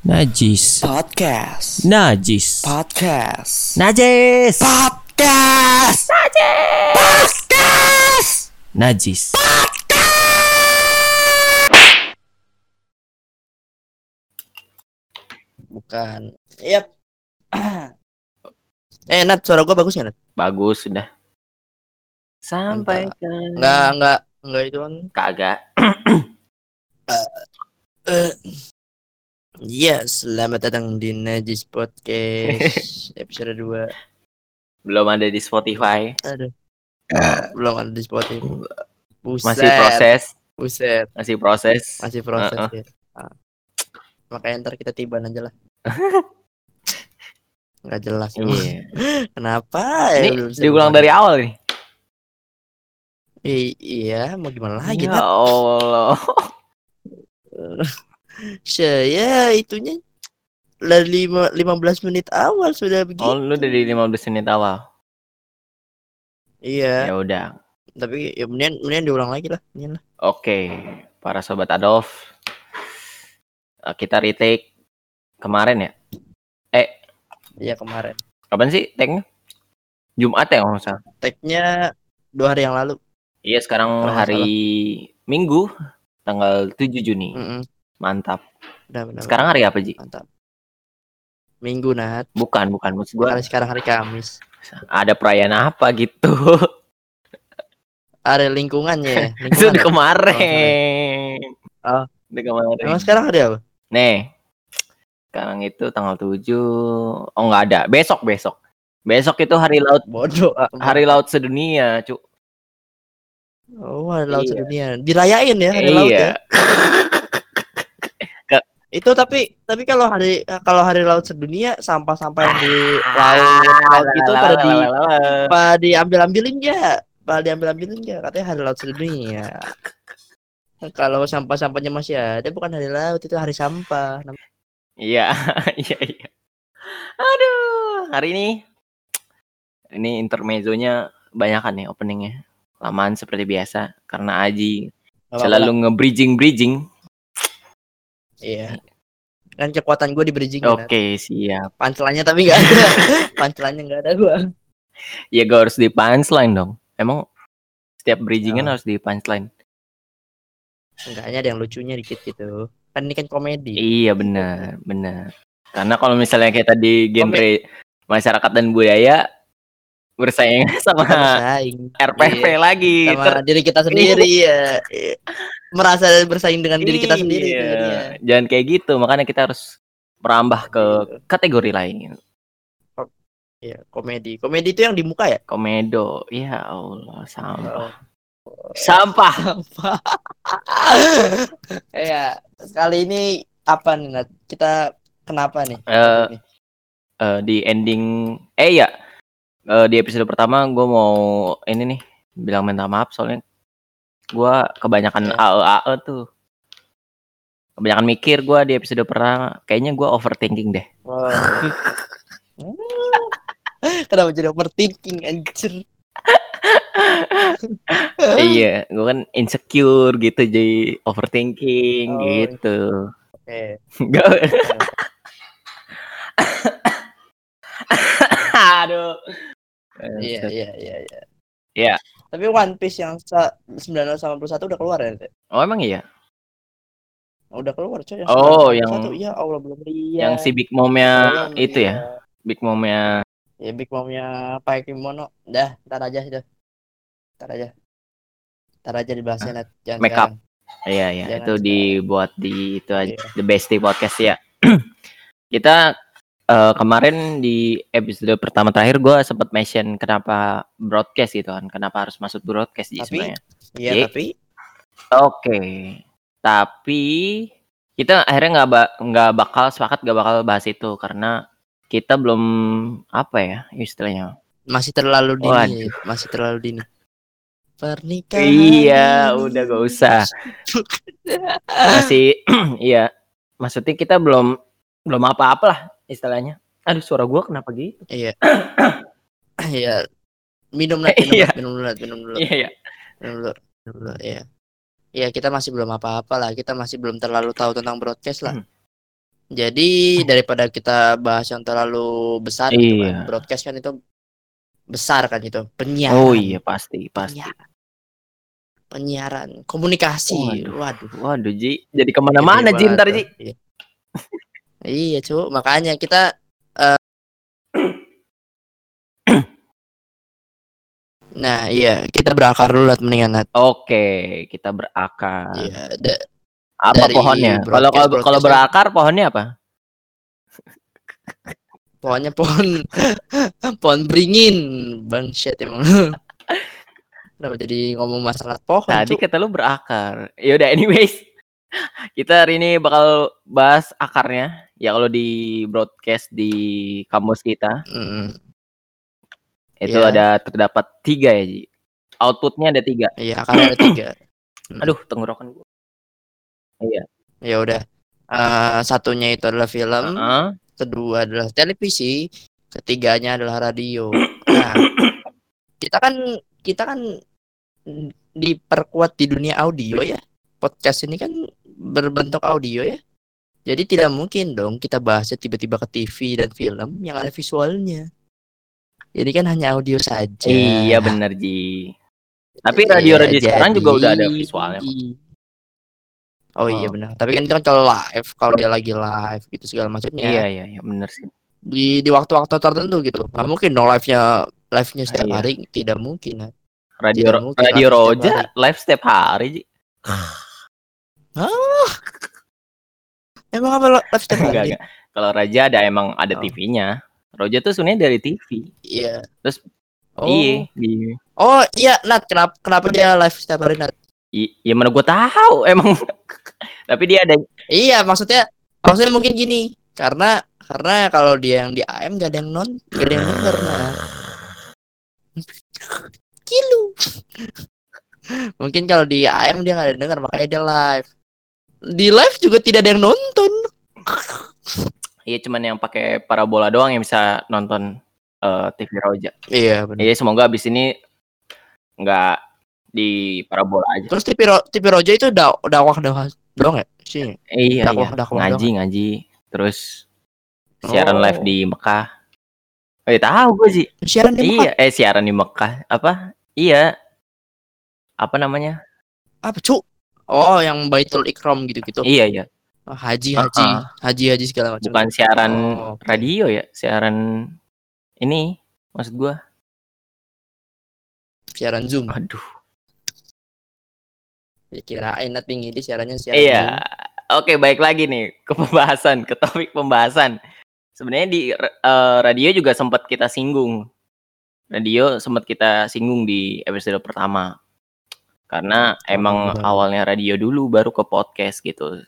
Najis. Podcast. Najis. Podcast. Najis. Podcast. Podcast. Najis. Bukan. Yap. eh, Nat, suara gua bagus nggak, Nat? Bagus sudah. Sampaikan. Enggak, enggak, enggak itu kan. Kagak. Eh, Iya, selamat datang di Najis Podcast episode 2. Belum ada di Spotify. Aduh. Belum ada di Spotify. Buset. Masih proses. Buset. Masih proses. Masih proses Uh-uh. ya. Ah. Makanya ntar kita tiban aja lah. Nggak jelas. Iya. Kenapa ya? Ini belum bisa diulang dari awal nih. I- iya, mau gimana lagi? Ya? Allah. Saya itunya dari lima, 15 menit awal sudah begitu. Oh, lu dari 15 menit awal. Iya, Ya udah. tapi ya mendingan, mendingan diulang lagi lah. mendingan lah. Oke, para sobat Adolf. eh, Kita retake kemarin ya. Eh, Iya kemarin. kapan sih take-nya? Jumat ya kalau nggak salah. Tag-nya dua hari yang lalu. Iya, sekarang hari Minggu tanggal 7 Juni. Mm-mm. Mantap. Benar, benar, Sekarang hari apa, Ji? mantap. Minggu Nat. Bukan, bukan maksud gua Hari sekarang hari Kamis. ada perayaan apa gitu. Hari lingkungannya ya. Itu di ya? kemarin. Oh. Di kemarin. Emang sekarang hari apa? Nih. Sekarang itu tanggal 7. Oh, nggak ada. Besok, besok. Besok itu hari laut Bodoh. ah. hari laut sedunia, cu. Oh, hari laut Iya. sedunia. Dirayain ya hari laut ya. Itu tapi tapi kalau hari kalau hari laut sedunia sampah-sampah yang di laut laut itu pada di pada diambil-ambilin ya. Pada diambil-ambilin ya katanya hari laut sedunia. Kalau sampah-sampahnya masih ada bukan hari laut itu hari sampah. Iya, iya, iya. Aduh, hari ini ini intermezzonya banyakan nih openingnya. Lamaan seperti biasa karena Aji selalu nge-bridging bridging. Iya. Kan kekuatan gue di bridging. Oke, siap. Pancelannya tapi nggak ada. Pancelannya nggak ada gua. Ya gak harus di punchline dong. Emang setiap bridgingan Oh. harus di punchline. Enggaknya ada yang lucunya dikit gitu. Kan ini kan komedi. Iya benar, benar. Karena kalau misalnya kita di genre masyarakat dan budaya bersaing sama bersaing. RPP Iya. lagi. sama Ter- diri kita sendiri ya. Iya. Merasa bersaing dengan diri kita sendiri itu Iya. Jangan kayak gitu, makanya kita harus merambah ke Iya. kategori lain. Iya, komedi. Komedi itu yang di muka ya? Komedo. Ya Allah, sampah. Oh. Sampah. Iya, kali ini apa nih Nat? Kita kenapa nih? Eh, Eh, di ending eh ya eh, di episode pertama gue mau ini nih bilang minta maaf soalnya gue kebanyakan Iya. AE AE tuh kebanyakan mikir gue di episode pertama kayaknya gue overthinking deh Wah. Kenapa jadi overthinking anjir? iya gue kan insecure gitu jadi overthinking Oh, gitu Oke. Nggak- aduh Iya, iya, iya, iya. Iya. Tapi One Piece yang sa- 981 udah keluar ya? Teh? oh emang iya Udah keluar coy. Oh, 981. yang- Iya, Allah belum lihat. yang si Big Mom-nya Belum itu ya lihat. Big Mom-nya Ya Big Mom-nya pakai kimono. Dah, ntar aja itu. Ntar aja. Ntar aja dibahasnya. Jangan Make up. Iya iya Jangan itu sekarang. dibuat di itu aja Iya. the bestie podcast ya. Kita eh, kemarin di episode pertama terakhir gue sempat mention kenapa broadcast gitu kan, kenapa harus masuk broadcast Tapi- sebenarnya. Iya, Iya. tapi Oke, tapi kita akhirnya nggak ba- nggak bakal sepakat nggak bakal bahas itu karena kita belum apa ya istilahnya. masih terlalu dini. Waduh. Masih terlalu dini. Pernikahan. Iya, udah gak usah. Masih iya. Maksudnya kita belum belum apa-apa lah istilahnya. Aduh, suara gua kenapa gitu? Iya. Iya. Minum Nat, minum, Iya. Nat, minum dulu, Nat, minum dulu. Iya, iya. Minum dulu. Minum dulu, iya. Iya, kita masih belum apa-apa lah. Kita masih belum terlalu tahu tentang broadcast lah. Hmm. Jadi daripada kita bahas yang terlalu besar gitu kan. Iya. Broadcast kan itu besar kan itu. Penyiaran. Oh iya pasti pasti. Penyiaran. Penyiaran. Komunikasi. Waduh. Waduh. Waduh Ji, jadi ke mana-mana Ji ntar. Ji. Iya. iya, cu. Makanya kita eh, Nah, iya, kita berakar dulu lah mendingan Nat. Oke, kita berakar. Iya, da- Apa dari pohonnya? Kalau kalau berakar pohonnya apa? pohonnya pohon pohon beringin. Bang shit emang. Kenapa jadi ngomong masalah pohon, Tadi Cuk? kata lu berakar. Ya udah anyways. Kita hari ini bakal bahas akarnya. Ya kalau di broadcast di kampus kita Mm, itu Iya. ada terdapat tiga ya Ji. Outputnya ada tiga. iya, akarnya ada tiga. Aduh tenggorokan gua. Iya. Ya udah. Eh, satunya itu adalah film, Heeh. kedua adalah televisi, ketiganya adalah radio. Nah, kita kan kita kan diperkuat di dunia audio ya. Podcast ini kan berbentuk audio ya. Jadi tidak mungkin dong kita bahasnya tiba-tiba ke TV dan film yang ada visualnya. Jadi kan hanya audio saja. Iya bener Ji. Tapi Iya, radio-radio sekarang juga udah ada visualnya. Oh iya Oh. benar. Tapi kan itu kan kalau live, kalau dia lagi live gitu segala macamnya. Iya iya iya bener sih. Di di waktu-waktu tertentu gitu. Nggak mungkin dong live-nya live-nya setiap Iya. hari tidak mungkin. Nat. Radio Tidak mungkin radio Roja live setiap hari Ji. Emang apa lo- Enggak enggak. Kalau Raja ada emang ada Oh. TV-nya. Roja tuh sebenarnya dari TV. Iya. Terus, oh. Iya, di Oh iya, Nat, kenapa kenapa dia live setiap hari, Nat? i- ya mana gua tahu emang. Tapi dia ada Iya, maksudnya maksudnya mungkin gini. Karena karena kalau dia yang di AM gak ada yang non, gak ada yang denger nah. Kilu. mungkin kalau di AM dia gak ada yang denger makanya dia live. Di live juga tidak ada yang nonton. Iya cuman yang pakai parabola doang yang bisa nonton eh, TV Roja. Iya, benar. Iya semoga abis ini nggak di parabola aja. Terus TV, Ro- TV Roja itu da dakwah dakwah doang ya? Sih. Iya, Dakwah- iya. dakwah ngaji ngaji terus siaran Oh. live di Mekah. Eh tahu gue sih. Siaran di Iya, eh siaran di Mekah. Apa? Iya. Apa namanya? apa, Cuk? Oh, yang Baitul Ikram gitu-gitu. Iya, iya. Oh, haji, haji, Uh-uh. haji, haji segala macam. Bukan siaran Oh, radio ya, siaran ini maksud gua. Siaran Zoom. Aduh. Ya, kirain Nat tinggi di siarannya siaran Iya. Zoom. Oke, baik lagi nih ke pembahasan, ke topik pembahasan. Sebenarnya di eh, radio juga sempat kita singgung. Radio sempat kita singgung di episode pertama. Karena emang benar. awalnya radio dulu baru ke podcast gitu.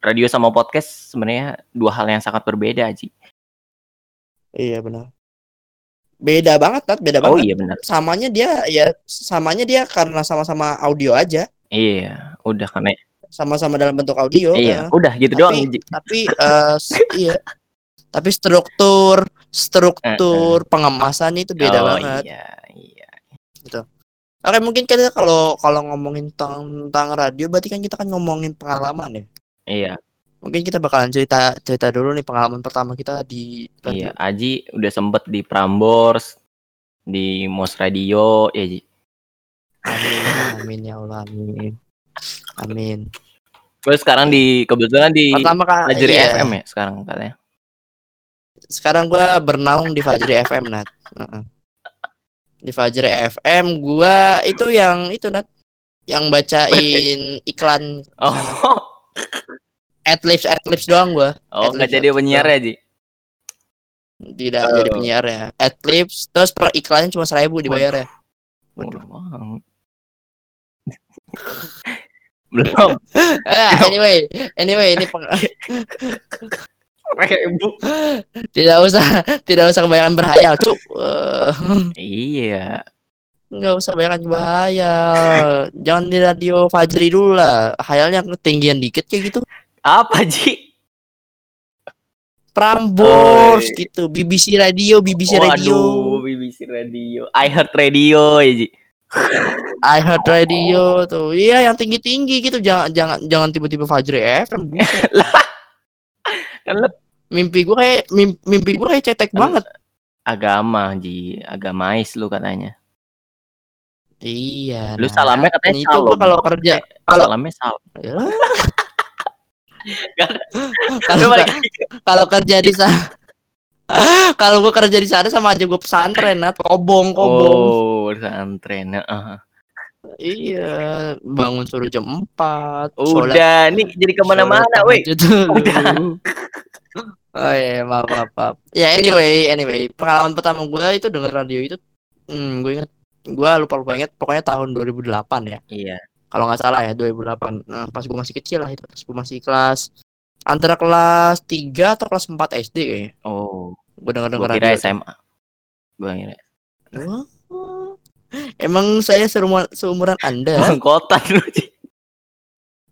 Radio sama podcast sebenarnya dua hal yang sangat berbeda, Ji. Iya benar. Beda banget, Nat, beda Oh banget. iya benar. Samanya dia ya samanya dia karena sama-sama audio aja, Iya, udah karena sama-sama dalam bentuk audio. iya, ya. udah gitu Tapi- doang, Ji. Tapi eh, s- iya. Tapi struktur struktur pengemasan itu beda oh, banget. Iya, iya. Oke, mungkin kita kalau kalau ngomongin tentang radio berarti kan kita kan ngomongin pengalaman ya. Iya, Mungkin kita bakalan cerita cerita dulu nih pengalaman pertama kita di radio. iya. Aji udah sempet di Prambors, di Mos Radio, ya Ji. Amin, amin ya Allah, amin. Amin. Terus sekarang di kebetulan di Pertama kali Fajri iya. FM ya sekarang katanya. Sekarang gua bernaung di Fajri FM, Nat. Heeh. Di Fajri FM gua itu yang itu, Nat. Yang bacain iklan Oh, adlibs adlibs doang gua. oh At nggak least jadi penyiar ya Ji? Tidak Oh. jadi penyiar ya. Adlibs terus per iklannya cuma seribu dibayar ya. Waduh, wow. Belum. Ah, anyway, anyway ini peng- Ribu. tidak usah tidak usah kebanyakan berhayal, cuk. Iya. nggak usah kebanyakan berhayal. Jangan di radio Fajri dulu lah. Hayalnya ketinggian dikit kayak gitu. Apa Ji? Prambors Oh, gitu. BBC Radio, BBC Radio. Waduh, BBC Radio. I heard radio ya Ji. I heard radio tuh. Iya, yang tinggi-tinggi gitu. Jangan jangan jangan tiba-tiba Fajri FM. buset. Kan lu Mimpi gue kayak mimpi, mimpi gue kayak cetek Kan- banget. agama, Ji. Agamais lu katanya. Iya. Lu nah. salamnya katanya itu gue kalau kerja kalau Salamnya salam. Kalau kalau kerja di sana kalau gue kerja di sana sama aja gue pesantren nat kobong kobong Oh, pesantren. heeh. Iya bangun suruh jam 4 Udah, nih jadi ke mana-mana, woi. Udah. oh iya maaf maaf, maaf. ya anyway anyway pengalaman pertama gue itu denger radio itu hmm, gue inget gue lupa lupa inget pokoknya tahun 2008 ya Iya. kalau nggak salah ya 2008 nah, pas gue masih kecil lah itu pas gue masih kelas antara kelas 3 atau kelas 4 SD kayaknya Oh, gue denger gua denger kira radio SMA. Gua kira. Wah. Emang saya seumuran, seumuran Anda? Bangkotan lu, Ji.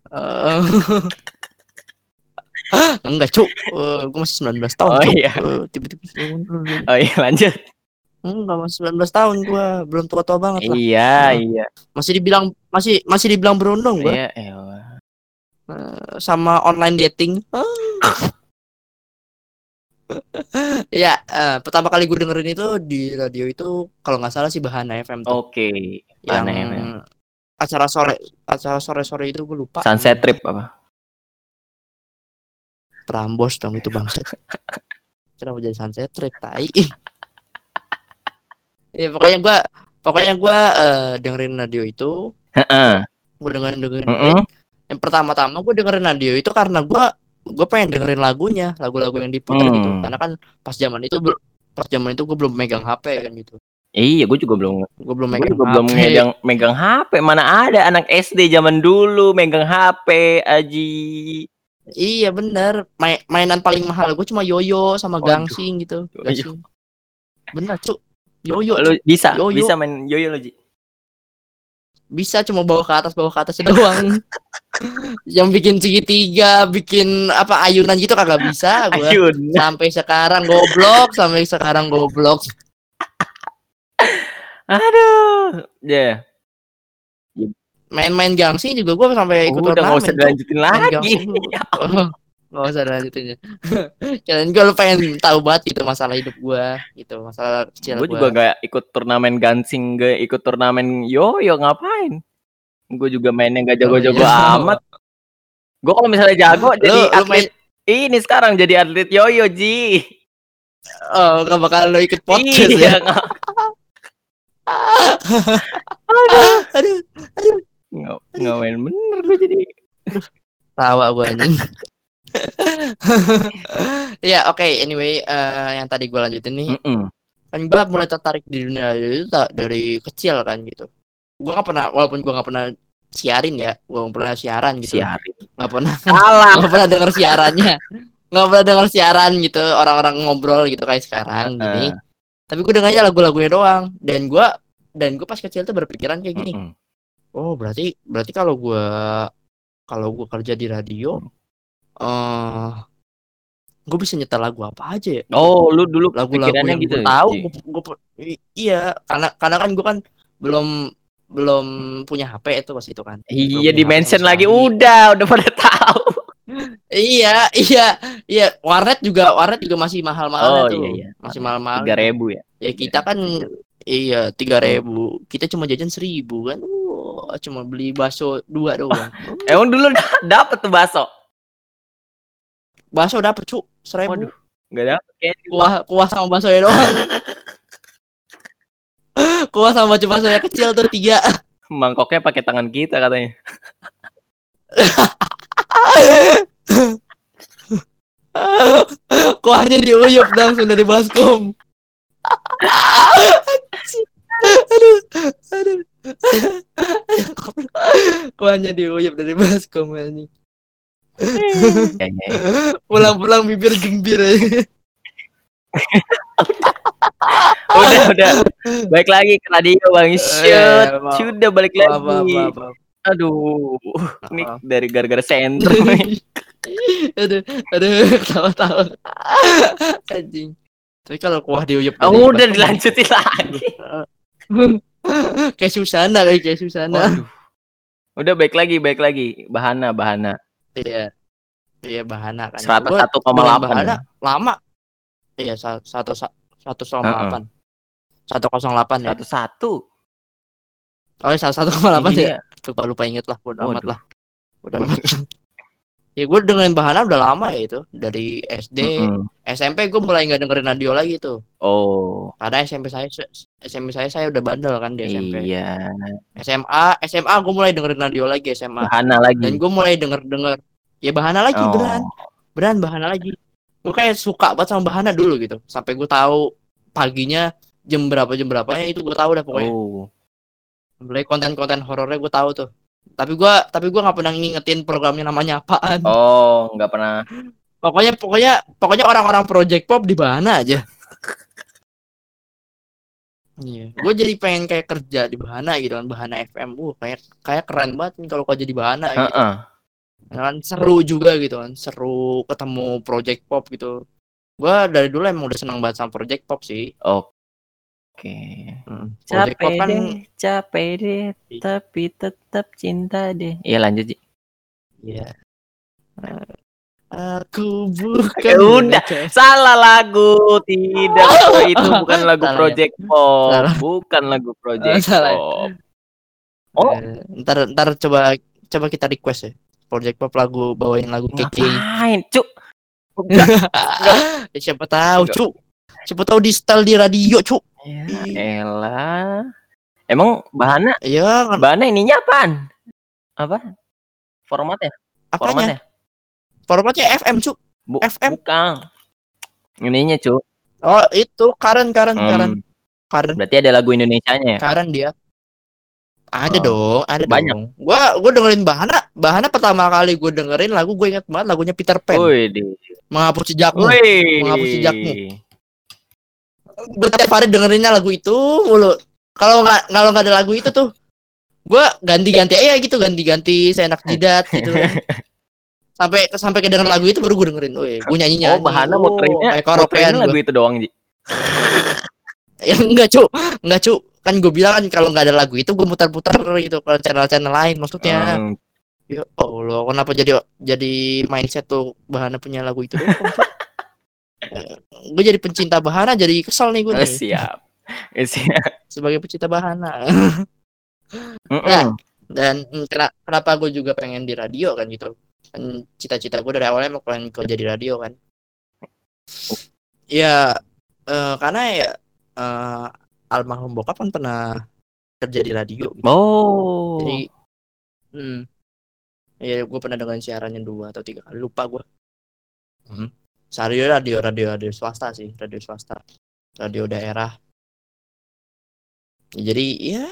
Eh, enggak, Cuk. Eh, gue masih 19 tahun, Oh, Cuk. iya. Eh, tiba-tiba. Oh iya, lanjut. Enggak, masih 19 tahun gua. Belum tua-tua banget lah. Iya, Nah. iya. Masih dibilang masih masih dibilang berundung gua Iya, elah. Eh, sama online dating. Ah. Ya, eh, pertama kali gue dengerin itu di radio itu kalau nggak salah sih Bahana FM tuh. Oke. yang Bahana FM. acara sore acara sore-sore itu gue lupa. Sunset Trip apa? Prambos dong itu bangsat. Kenapa jadi sunset trip tai? ya pokoknya gua pokoknya gua eh, dengerin radio itu, Heeh. gua dengerin dengerin. Heeh. Yang pertama-tama gua dengerin radio itu karena gua gua pengen dengerin lagunya, lagu-lagu yang diputar gitu. Hmm. Karena kan pas zaman itu pas zaman itu gua belum megang HP kan gitu. Iya, gue juga belum Gua belum gue megang belum HP. megang megang HP. Mana ada anak SD zaman dulu megang HP, Aji. Iya bener, Mai- mainan paling mahal gua cuma yoyo sama Waduh. gangsing gitu. Yoyo. Gangsing. Bener, Cuk. Yoyo, Lu bisa, Yoyo. bisa main yoyo lo, Ji. Bisa cuma bawa ke atas bawa ke atas doang yang bikin segitiga bikin apa ayunan gitu kagak bisa gua Ayun. sampai sekarang goblok sampai sekarang goblok Aduh. Ya. main-main gangsi juga gua sampai ikut Udah nggak usah dilanjutin lagi. nggak usah lanjutinnya kalian gue lu pengen tahu banget gitu masalah hidup gua gitu masalah kecil gue gua juga gak ikut turnamen gansing, gak ikut turnamen yoyo ngapain? Gue juga mainnya gak jago-jago Oh, iya. amat. Gue kalau misalnya jago jadi lu, lu atlet main ini sekarang jadi atlet yoyo Ji. oh gak bakal lu ikut podcast iya, ya nggak aduh nggak nggak main bener gue jadi. tawa gue anjing ya oke anyway eh, yang tadi gue lanjutin nih. Mm-mm. kan gue mulai tertarik di dunia radio itu dari kecil kan gitu. Gue nggak pernah walaupun gue nggak pernah siarin ya gue nggak pernah siaran gitu. Siarin. nggak pernah Salah. nggak pernah dengar siarannya. Nggak pernah dengar siaran gitu orang-orang ngobrol gitu kayak sekarang gini. Tapi gue dengarnya lagu-lagunya doang. Dan gue dan gue pas kecil tuh berpikiran kayak gini. Mm-mm. Oh berarti berarti kalau gua kalau gua kerja di radio, eh gue bisa nyetel lagu apa aja ya? Oh, lu dulu Lagu-lagu yang gitu. gue tahu. Ji? Gua, iya, karena karena kan gua kan belum belum punya HP itu pas itu kan. Iya Belum di mention lagi sekali. udah udah pada tahu. Iya iya iya warnet juga warnet juga masih mahal-mahal Oh, tuh. iya, iya. Masih mahal-mahal. Tiga ribu ya. Ya kita kan iya tiga ribu. Kita cuma jajan seribu kan. Wah, cuma beli bakso dua doang. Emang dulu dapet tuh bakso. Bakso dapet cu seribu. Waduh. Gak dapet kayaknya. kuah kuah sama bakso ya doang kuah sama bakso yang kecil tuh tiga Mangkoknya pakai tangan kita katanya. kuahnya diuyup langsung dari baskom aduh aduh kuahnya diuyup dari baskom ini. pulang-pulang bibir gembir udah udah. Baik lagi ke radio Bang. Shoot. iya. Sudah balik Maaf, maaf, lagi. maaf, maaf. Aduh. Ini dari gara-gara sentrum. aduh aduh tahu-tahu anjing tapi kalau kuah diuyup Oh, udah dilanjutin lagi. kayak Susana kayak kayak Susana Waduh. Udah baik lagi, baik lagi. Bahana, bahana. Iya Iya bahana kan. Seratus Gua satu koma dengan delapan. bahana lama. Iya sa- satu sa- satu koma delapan. Satu kosong delapan ya. Satu satu. Oh satu satu koma delapan ya. Iya. Lupa lupa inget lah. Udah amat lah. Udah amat. ya gue dengerin bahana udah lama ya itu dari SD Mm-mm. SMP gue mulai nggak dengerin radio lagi tuh Oh. karena SMP saya SMP saya saya udah bandel kan di SMP Iya. SMA SMA gue mulai dengerin radio lagi SMA Bahana dan lagi. gue mulai denger denger ya bahana lagi Oh. beneran beneran bahana lagi gue kayak suka banget sama bahana dulu gitu sampai gue tahu paginya jam berapa jam berapa ya itu gue tahu dah pokoknya Oh. mulai konten-konten horornya gue tahu tuh tapi gue tapi gue nggak pernah ngingetin programnya namanya apaan Oh, nggak pernah. pokoknya pokoknya pokoknya orang-orang project pop di bahana aja Iya, gue jadi pengen kayak kerja di Bahana gitu kan, Bahana FM, uh kayak kayak keren banget nih kalau kerja di Bahana gitu. Heeh. Ya kan seru juga gitu kan seru ketemu project pop gitu gua dari dulu emang udah senang banget sama project pop sih Oke. Hmm, project Capek pop kan deh, capek deh, tapi tetap cinta deh. Iya lanjut, Ji. ya aku bukan Ya udah. boneka. Salah lagu, tidak itu bukan lagu Salah ya? Project Pop, Salah. bukan lagu Project salah ya? Pop. Oh. Ntar ntar coba coba kita request ya project pop lagu bawain lagu keke Ngapain, cuk? Ya, siapa tahu cuk siapa tahu di style di radio cuk Ya elah. Emang bahana, iya kan bahana ininya apaan? Apa? Formatnya? apanya Formatnya? formatnya FM cuk Bu FM. Bukan. Ininya, cuk. oh itu karen karen karen Hmm, karen berarti ada lagu Indonesianya ya? Karen dia. Ada Oh, dong, ada banyak. dong. Gua gua dengerin Bahana, Bahana pertama kali gue dengerin lagu gue ingat banget lagunya Peter Pan. Wih. Menghapus jejakmu. Wih. Menghapus jejakmu. Gue tiap hari dengerinnya lagu itu mulu. Kalau nggak kalau nggak ada lagu itu tuh gua ganti-ganti aja gitu, ganti-ganti seenak jidat gitu. sampai sampai kedengeran lagu itu baru gue dengerin. Wih, gue nyanyi nyanyi. Oh, bahana muterinnya, muterinnya lagu itu doang, Ji. Ya enggak, Cuk. Enggak, Cuk. Kan gue bilang kan kalau nggak ada lagu itu gue muter-puter gitu ke channel-channel lain maksudnya. Hmm, Ya Allah, kenapa jadi jadi mindset tuh Bahana punya lagu itu Cuk? gue jadi pencinta Bahana jadi kesel nih gue oh, nih siap. Eh, siap. sebagai pencinta Bahana. Nah. dan kena- kenapa gue juga pengen di radio kan gitu kan cita-cita gue dari awalnya mau pengen kerja di radio kan ya eh, karena ya eh, almarhum bokap kan pernah kerja di radio gitu. Oh. jadi hmm, ya gue pernah dengan siarannya dua atau tiga kali. Lupa gue hmm. radio radio radio radio swasta sih. Radio swasta. Radio daerah. Ya, jadi ya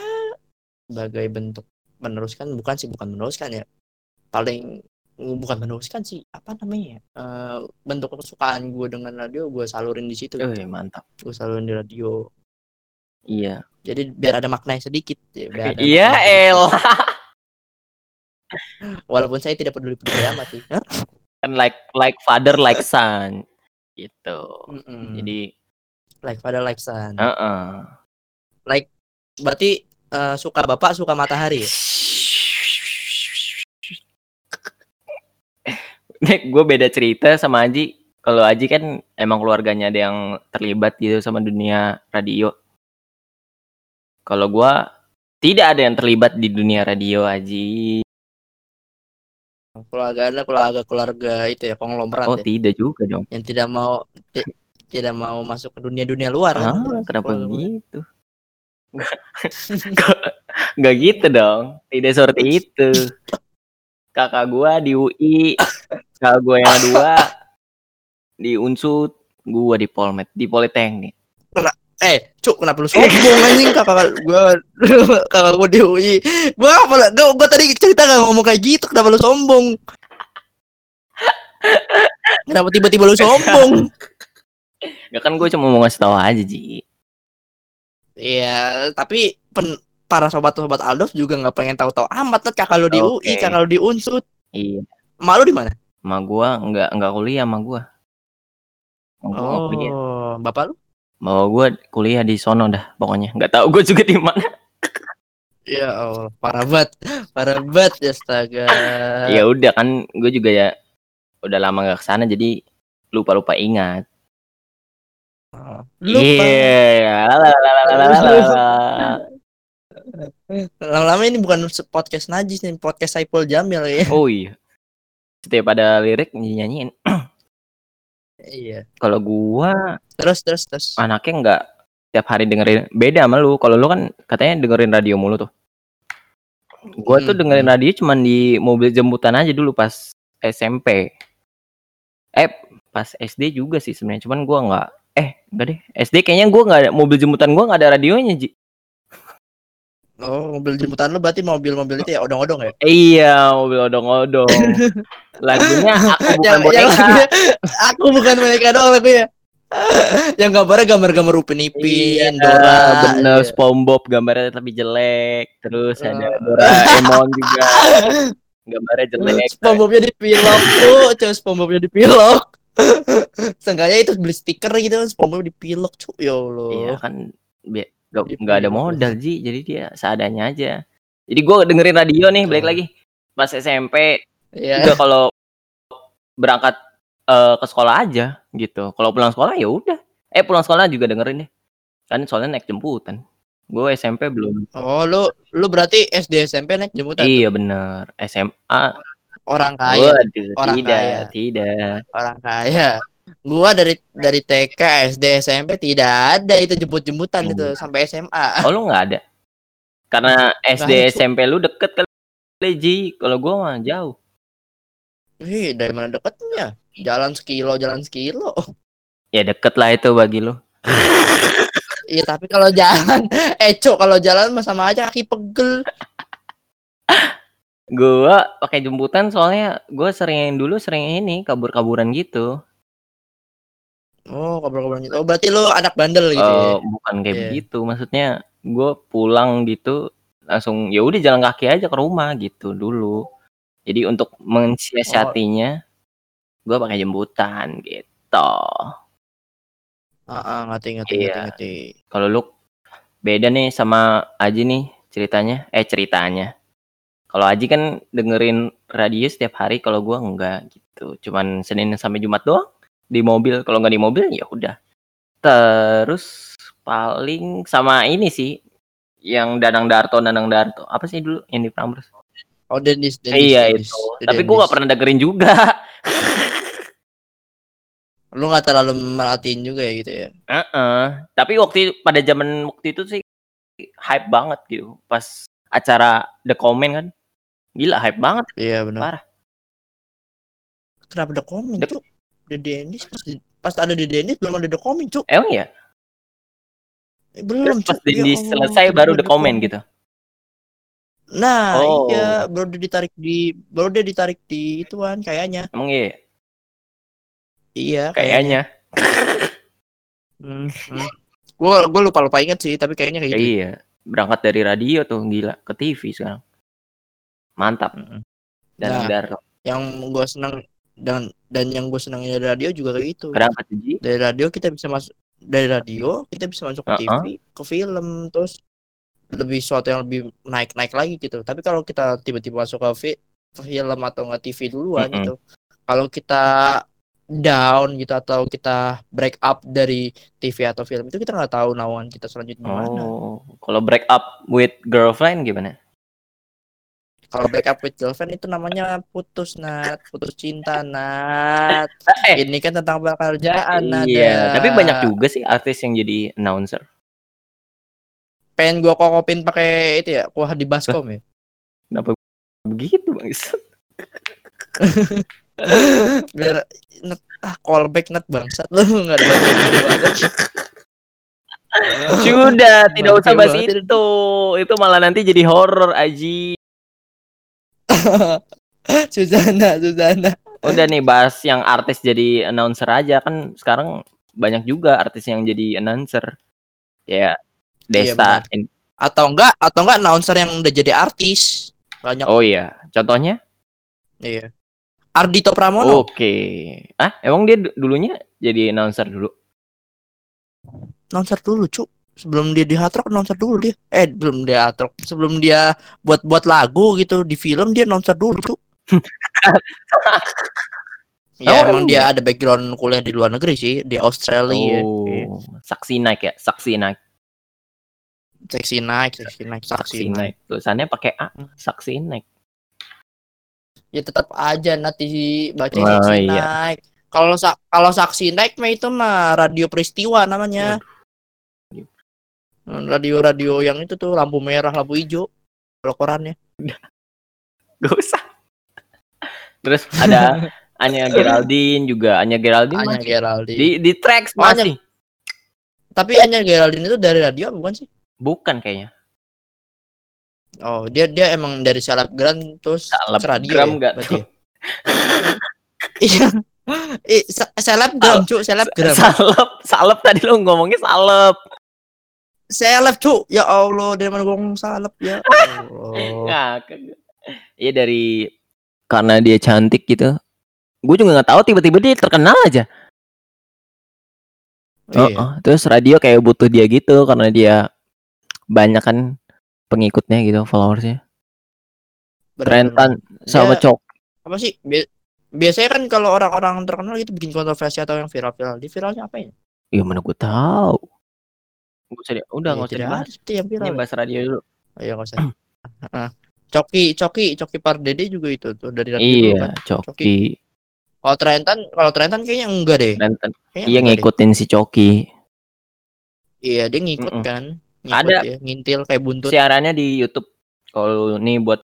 sebagai bentuk meneruskan bukan sih bukan meneruskan ya. Paling bukan meneruskan sih apa namanya ya Eh, bentuk kesukaan gue dengan radio gue salurin di situ Wih, mantap. gue salurin di radio Iya. jadi biar ada maknanya sedikit ya, biar ada Iya. El. walaupun saya tidak peduli peduli amat sih? Kan like like father like son. Gitu. Mm-mm. Jadi, like pada like son heeh. berarti eh, suka bapak suka matahari ya? gue beda cerita sama Aji. Kalau Aji kan emang keluarganya ada yang terlibat gitu sama dunia radio. Kalau gua tidak ada yang terlibat di dunia radio Aji. keluarga anda keluarga keluarga itu ya konglomerat Oh, ya, tidak juga dong. yang tidak mau ti- tidak mau masuk ke dunia dunia luar kan? Ah, kenapa Keluarga- gitu? Gak gitu dong. Tidak seperti itu. Kakak gua di UI, kakak gua yang kedua di Unsud, gua di Polmed, di Politeknik. eh cuk kenapa lu sombong anjing kakak gua kakak gua di UI gua apa lah gua, gua tadi cerita gak ngomong kayak gitu kenapa lu sombong kenapa tiba-tiba lu sombong Ya kan gue cuma mau ngasih tahu aja, Ji. Iya, tapi pen- para sobat-sobat Aldof juga nggak pengen tahu-tahu amat lah kakak lu di UI, kakak lu di Unsud. Iya. Malu di mana? Sama gua nggak nggak kuliah sama gua. Gua nggak kuliah. Oh, bapak lu? Bawa gua kuliah di sono dah pokoknya. Nggak tahu gua juga di mana. Ya Allah, parah banget, parah banget, astaga. ya udah kan gue juga ya udah lama nggak ke sana jadi lupa-lupa ingat. Lupa. Iya. Lama-lama ini bukan podcast najis nih, podcast Saipul Jamil ya. Oh iya. Setiap ada lirik nyanyiin. Iya. Kalau gua Terus terus terus. anaknya nggak tiap hari dengerin beda sama lu. Kalau lu kan katanya dengerin radio mulu tuh. Gua tuh Hmm, dengerin radio cuman di mobil jemputan aja dulu pas SMP. Eh pas SD juga sih sebenarnya. Cuman gua nggak. Eh enggak deh. SD kayaknya gua nggak ada mobil jemputan gua nggak ada radionya Ji. Oh, mobil jemputan lu berarti mobil-mobil itu ya odong-odong ya? Iya mobil odong-odong. Lagunya aku bukan yang, yang boneka. lagunya, aku bukan mereka doang lagunya. yang gambarnya gambar-gambar Upin Ipin, Iya, Dora. bener iya. SpongeBob gambarnya tapi jelek terus ada Eh. Doraemon juga gambarnya jelek SpongeBobnya dipilok tuh, coba SpongeBobnya dipilok. Seenggaknya itu beli stiker gitu kan SpongeBob dipilok cu. Ya Allah. iya kan nggak Dipilok. nggak ada modal ji jadi dia seadanya aja jadi gua dengerin radio nih balik Oh. lagi pas SMP Iya. juga kalau berangkat eh, ke sekolah aja gitu kalau pulang sekolah ya udah eh pulang sekolah juga dengerin deh kan soalnya naik jemputan gue SMP belum Oh, lu lu berarti SD SMP naik jemputan. iya bener SMA Orang kaya, Waduh, orang tidak kaya. tidak orang kaya. Gua dari dari TK, SD, SMP tidak ada itu jemput-jemputan Oh. itu sampai SMA. Oh lu nggak ada? Karena SD Cuk. SMP lu deket kali Ji. Kalau gua mah jauh. Ih, dari mana deketnya? Jalan sekilo, jalan sekilo. Ya deket lah itu bagi lu. Iya, tapi kalau jalan, eh cok kalau jalan mah sama aja kaki pegel. Gua pakai jemputan soalnya gua sering dulu sering ini kabur-kaburan gitu. Oh, kabur-kabur gitu. Oh, berarti lu anak bandel gitu ya. Eh, bukan kayak Iya. begitu. Maksudnya gua pulang gitu langsung ya udah jalan kaki aja ke rumah gitu dulu. Jadi untuk mensiasatinya gua pakai jemputan gitu. Ah, ah, ngerti ngerti Iya. ngerti ngerti. Kalau lu beda nih sama Aji nih ceritanya, eh ceritanya. Kalau Aji kan dengerin radio setiap hari, kalau gua enggak gitu. Cuman Senin sampai Jumat doang di mobil. Kalau nggak di mobil ya udah. Terus paling sama ini sih yang Danang Darto, Danang Darto. Apa sih dulu yang di Prambors? Oh, Denis, Denis. iya Denis. itu. The Tapi gua nggak pernah dengerin juga. Lu nggak terlalu merhatiin juga ya gitu ya. Heeh. Tapi waktu pada zaman waktu itu sih hype banget gitu. Pas acara The Comment kan. Gila hype banget. Iya benar. Parah. Kenapa ada komen Dek- cuk? The Denis pas, pas ada The Denis belum ada The Comment cuk. Emang ya? Eh, belum Pas cuk. Ya Dendi Allah, selesai baru The The Comment gitu. Nah, Oh. iya, baru dia ditarik di baru dia ditarik di ituan kayaknya. Emang iya? Iya, Kayaknya. Hmm, hmm. Gua gua lupa lupa inget sih, tapi kayaknya kayak Ya, gitu. iya. Berangkat dari radio tuh gila ke TV sekarang. Mantap. Mm-mm. Dan Nah. Yang gua senang dan dan yang gue senang dari radio juga kayak gitu. Kenapa Ji? Dari radio kita bisa masuk dari radio kita bisa masuk ke. TV, ke film, terus lebih sesuatu yang lebih naik-naik lagi gitu. Tapi kalau kita tiba-tiba masuk ke fi- film atau nggak TV duluan Mm-mm. gitu, kalau kita down gitu atau kita break up dari TV atau film itu kita nggak tahu naungan kita selanjutnya mana. Oh, kalau break up with girlfriend gimana? Kalau break up with girlfriend itu namanya putus nat, putus cinta nat. Eh, Ini kan tentang pekerjaan nat. iya, tapi banyak juga sih artis yang jadi announcer. Pengen gua kokopin pakai itu ya, kuah di baskom ya. Kenapa begitu, Bang? Biar net, ah callback net bangsat lu enggak ada. Sudah, tidak usah bahas itu. Itu malah nanti jadi horror, Aji. Susana, Susana. Udah nih bahas yang artis jadi announcer aja kan sekarang banyak juga artis yang jadi announcer. Ya, Desta. In- Atau enggak, atau enggak announcer yang udah jadi artis. Banyak. oh iya, contohnya? Iya. Ardito Pramono. Oke. Ah, emang dia du- dulunya jadi announcer dulu? Announcer dulu, Cuk. Sebelum dia di Hard Rock, dulu dia. Eh, belum dia Hard Rock. Sebelum dia buat-buat lagu gitu di film dia announcer dulu, Cuk. Ya Oh, emang dia ada background kuliah di luar negeri sih, di Australia. Iya. Oh, saksi naik ya, saksi naik, Seksi naik, seksi naik, saksi saksi naik. naik. Tulisannya pakai A, saksi naik. Ya tetap aja nanti baca Oh, saksi iya. naik. Kalau sa kalau saksi naik mah itu mah radio peristiwa namanya. Radio-radio yang itu tuh lampu merah, lampu hijau. Kalau korannya. Gak usah. Terus ada Anya Geraldine juga, Anya Geraldine Anya masih. Geraldine. di di tracks Oh, Anya- masih. Tapi Anya Geraldine itu dari radio bukan sih? Bukan kayaknya. Oh, dia dia emang dari selebgram terus Selebgram radio ya, nggak berarti ya? Iya. Eh, se- selebgram, cuk, selebgram. Salep, salep tadi lu ngomongnya salep. Seleb, cuk. Ya Allah, dari mana gua ngomong salep ya. Allah. Iya dari karena dia cantik gitu. Gue juga nggak tahu tiba-tiba dia terkenal aja. Iya. Heeh. Terus radio kayak butuh dia gitu karena dia banyak kan pengikutnya gitu, followersnya. Trentan sama Dia- Cok. apa sih bi- biasanya kan kalau orang-orang terkenal itu bikin kontroversi atau yang viral-viral di viralnya apa ya Iya mana gue tahu. Gak usah udah nggak usah tidak dibahas. yang viral Ini ya. bahas radio dulu. Oh, iya nggak usah. Coki Coki Coki Pardede juga itu tuh dari radio dulu Iya, kan Coki. kalau Trentan kalau Trentan kayaknya enggak deh Trentan. Kayaknya Iya enggak deh. ngikutin si Coki. iya dia ngikut Mm-mm. kan ngikut Ada. ya ngintil kayak buntut Siarannya di YouTube. Kalau nih buat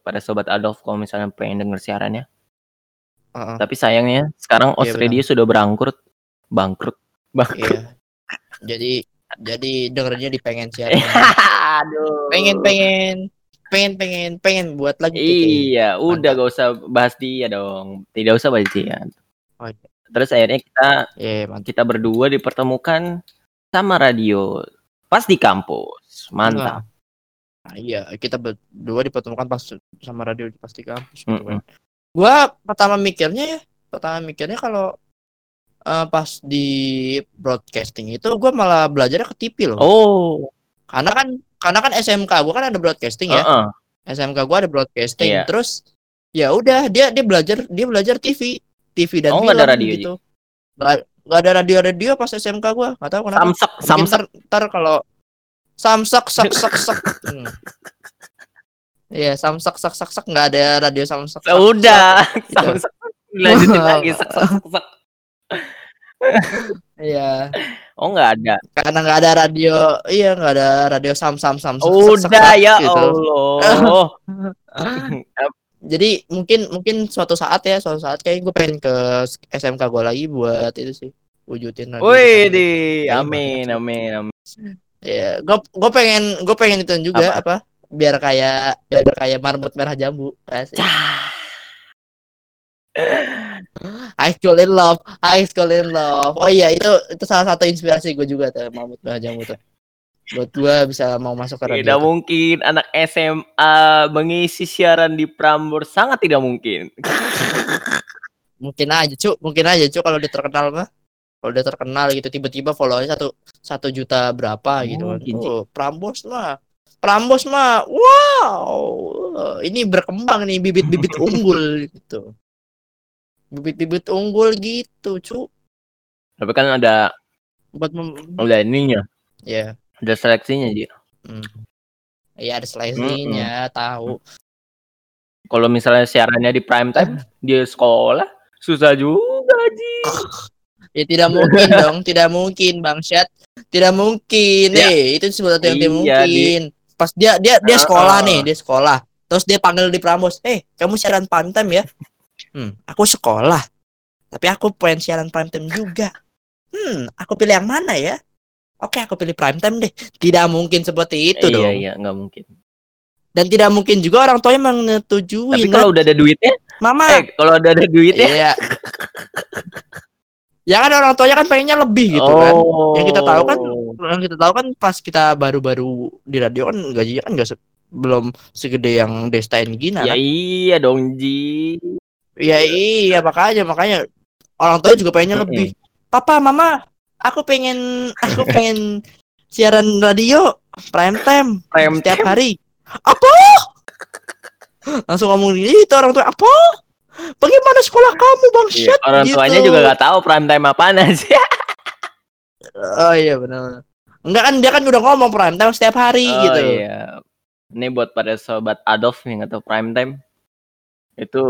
pada sobat Adolf kalau misalnya pengen denger siarannya. Heeh. Tapi sayangnya sekarang Iya, Australia sudah berangkrut. Bangkrut. Bangkrut. iya jadi jadi dengernya di pengen siaran Aduh. pengen pengen pengen pengen pengen buat lagi. Iya, udah Mantap. gak usah bahas dia dong. Tidak usah bahas dia. Oh, iya. Terus akhirnya kita Iya, mantap. kita berdua dipertemukan sama radio pas di kampus. Mantap. Nah, iya, kita berdua dipertemukan pas sama radio di pasti kampus. gitu Mm-mm. kan. Gua pertama mikirnya ya, pertama mikirnya kalau eh, pas di broadcasting itu gua malah belajarnya ke TV loh. Oh, Karena kan karena kan SMK gua kan ada broadcasting ya. heeh. SMK gua ada broadcasting. Iya. Terus ya udah dia dia belajar dia belajar TV, TV dan Oh, film ada radio gitu. Nggak nggak ada radio-radio pas SMK gua, nggak tahu kenapa. Samsak, Mungkin samsak. ntar, ntar kalau samsak sak sak sak Hmm. Iya, samsak sak sak sak nggak ada radio samsak. sak, Udah, gitu. samsak. Lanjutin lagi sak sak sak, sak. Iya, Oh, nggak ada. karena nggak ada radio, iya nggak ada radio sam sam sam. Udah ya gitu. Allah. Jadi mungkin mungkin suatu saat ya, suatu saat kayak gue pengen ke SMK gue lagi buat itu sih wujudin radio Wih, di amin, amin, amin. Iya, gue gue pengen gue pengen itu juga apa? Biar kayak biar kayak marmut merah jambu. Asik. High school in love, high school in love. Oh iya itu itu salah satu inspirasi gue juga tuh marmut merah jambu tuh. Buat gue bisa mau masuk ke radio. Tidak mungkin anak SMA mengisi siaran di Prambors sangat tidak mungkin. Mungkin aja cu, mungkin aja cu kalau dia terkenal mah. Kalau dia terkenal gitu tiba-tiba followernya satu satu juta berapa gitu Oh, kan. gini. Oh, Prambos mah. Prambos mah, wow, ini berkembang nih bibit-bibit unggul gitu. Bibit-bibit unggul gitu, cu. Tapi kan ada Buat mem- udah ininya, ya, ada seleksinya Ji. hmm. ya ada seleksinya, tahu. Kalau misalnya siarannya di prime time dia sekolah susah juga Ji. Ya tidak mungkin dong, tidak mungkin Bangsat. Tidak mungkin. Ya. Eh, itu sesuatu yang tidak Iya, mungkin. Pas dia dia dia sekolah Heeh. nih, dia sekolah. Terus dia panggil di Prambos, "Eh, kamu siaran time ya?" Hmm, aku sekolah. Tapi aku pengen siaran prime time juga. Hmm, aku pilih yang mana ya? Oke, aku pilih prime time deh. Tidak mungkin seperti itu iya dong. iya nggak mungkin. Dan tidak mungkin juga orang tuanya menyetujui. Tapi kalau udah ada duitnya, Mama, eh kalau udah ada duitnya, iya. ya kan orang tuanya kan pengennya lebih gitu kan. Yang kita tahu kan yang kita tahu kan pas kita baru-baru di radio kan gajinya kan nggak se- belum segede yang Desta Gina Ya kan. iya dong Ji. Ya iya makanya makanya orang tua juga pengennya lebih. Papa, mama, aku pengen aku pengen siaran radio prime time Prime setiap time? hari. Apa? Langsung ngomong gitu orang tua apa? Bagaimana sekolah kamu bang? Iya, orang tuanya juga nggak tahu prime time apaan sih. Oh iya benar. Enggak kan dia kan udah ngomong prime time setiap hari oh, gitu. iya. Ini buat pada sobat Adolf yang nggak tahu prime time. Itu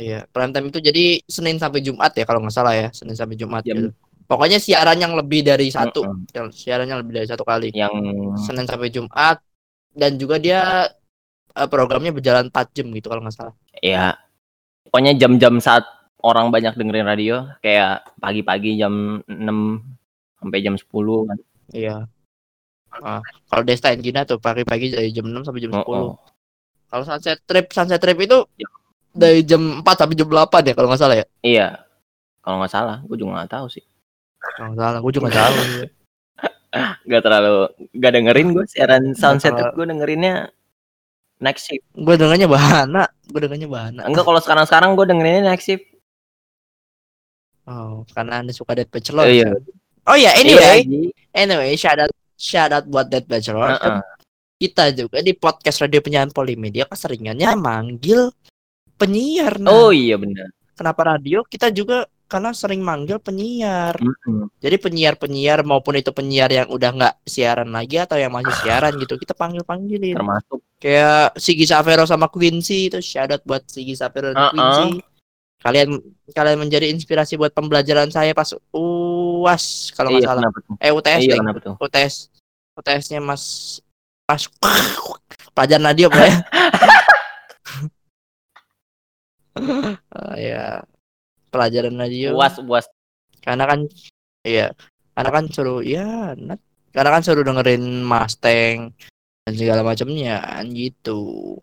Iya, prime time itu jadi Senin sampai Jumat ya kalau nggak salah ya, Senin sampai Jumat Jam- gitu. Pokoknya siaran yang lebih dari satu, Mm-mm. yang siarannya lebih dari satu kali. yang Senin sampai Jumat dan juga dia eh, programnya berjalan 4 jam gitu kalau nggak salah. ya pokoknya jam-jam saat orang banyak dengerin radio kayak pagi-pagi jam 6 sampai jam 10 kan. Iya. Ah, kalau Desta Engina tuh pagi-pagi dari jam 6 sampai jam 10. Oh. Kalau Sunset Trip, Sunset Trip itu Ya. Dari jam 4 sampai jam 8 ya kalau nggak salah ya. Iya. Kalau nggak salah, gue juga nggak tahu sih. Kalau nggak salah, gue juga nggak tahu. Gak terlalu gak dengerin gue siaran sunset gue dengerinnya next shift. gue dengannya bahana, gue dengannya bahana. Enggak kalau sekarang-sekarang gue dengerinnya next shift. Oh, karena anda suka Dead Bachelor. Oh, iya. Oh ya, anyway, Iya, anyway, shout out, shout out buat Dead Bachelor. Heeh. Kita juga di podcast Radio Penyiaran Polimedia keseringannya manggil penyiar. Nah, Oh iya benar. kenapa radio? Kita juga karena sering manggil penyiar. Mm-mm. Jadi penyiar-penyiar maupun itu penyiar yang udah nggak siaran lagi atau yang masih siaran gitu, kita panggil-panggilin. Termasuk Kayak Sigi Savero sama Quincy itu shout out buat Sigi Savero dan Uh-uh. Quincy. Kalian kalian menjadi inspirasi buat pembelajaran saya pas UAS kalau nggak iya, salah. tuh? Eh UTS Iya deh. UTS UTS-nya Mas Mas pelajaran radio ya? Ah, ya pelajaran radio Uas uas. karena kan iya karena kan suruh ya karena kan suruh dengerin Mustang dan segala macamnya kan gitu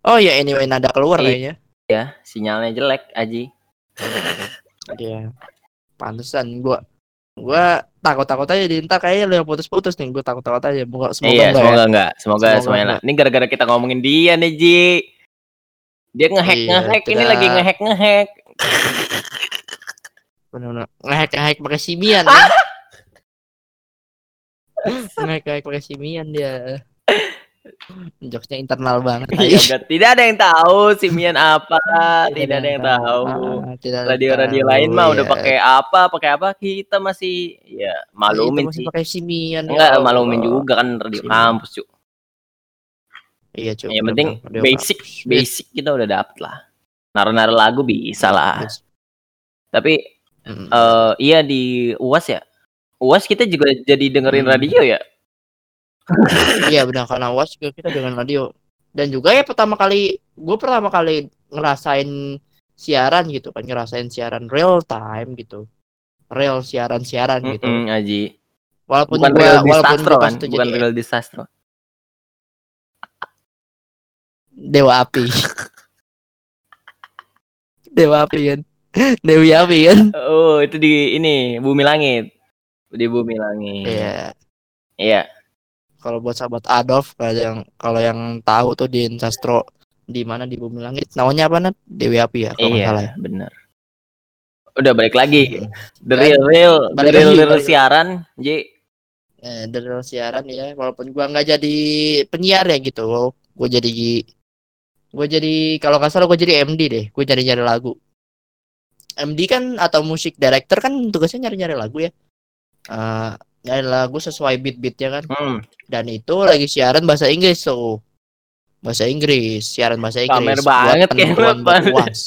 oh ya anyway nada keluar Iya. kayaknya Ya, sinyalnya jelek Aji. Iya pantesan gua gua takut takut aja di ntar kayaknya lu yang putus-putus nih gua takut takut aja semoga semoga iya, enggak ya. semoga enggak. Semoga, Semoga semuanya enggak. lah. Ini gara-gara kita ngomongin dia nih, Ji. Dia ngehack Iya, ngehack ini tidak- lagi ngehack ngehack. bener-bener ngehack ngehack pakai simian Ah! ya. ngehack ngehack pakai simian dia jokesnya internal banget Iya, enggak. tidak ada yang tahu Simian apa, tidak ada yang Ah, tahu. tidak yang Radio-radio lain mah udah ya. pakai apa, pakai apa, kita masih ya Itu malumin masih sih. pakai simian Enggak, Allah. malumin juga kan radio kampus, Cuk. Iya cuy Yang penting basic, basic kita udah dapet lah. Naruh-naruh lagu bisa lah. Basic. Tapi Mm. eh iya di UAS ya. UAS kita juga jadi dengerin Hmm. radio ya. Iya benar karena was juga kita dengan radio dan juga ya pertama kali gue pertama kali ngerasain siaran gitu kan ngerasain siaran real time gitu real siaran siaran gitu Mm-mm, Aji. walaupun Bukan gua, real walaupun disastro gua kan, bukan jadi real disastro. Dewa api dewa api kan dewi api kan Oh, itu di ini Bumi Langit. Di Bumi Langit. iya Iya. kalau buat sahabat Adolf kalau yang kalau yang tahu tuh di Insastro di mana di bumi langit namanya apa Nat? Dewi Api ya kalau Iya, salah ya benar. Udah balik lagi. The Dan real real, the real, real balik. siaran, J. eh, dari siaran ya walaupun gua nggak jadi penyiar ya gitu gue jadi gue jadi kalau nggak salah gue jadi MD deh gue nyari nyari lagu MD kan atau musik director kan tugasnya nyari nyari lagu ya. Eh, nyari lagu sesuai beat beatnya kan. Hmm, dan itu lagi siaran bahasa Inggris tuh bahasa Inggris siaran bahasa Inggris. Pamer buat banget kayak. UAS.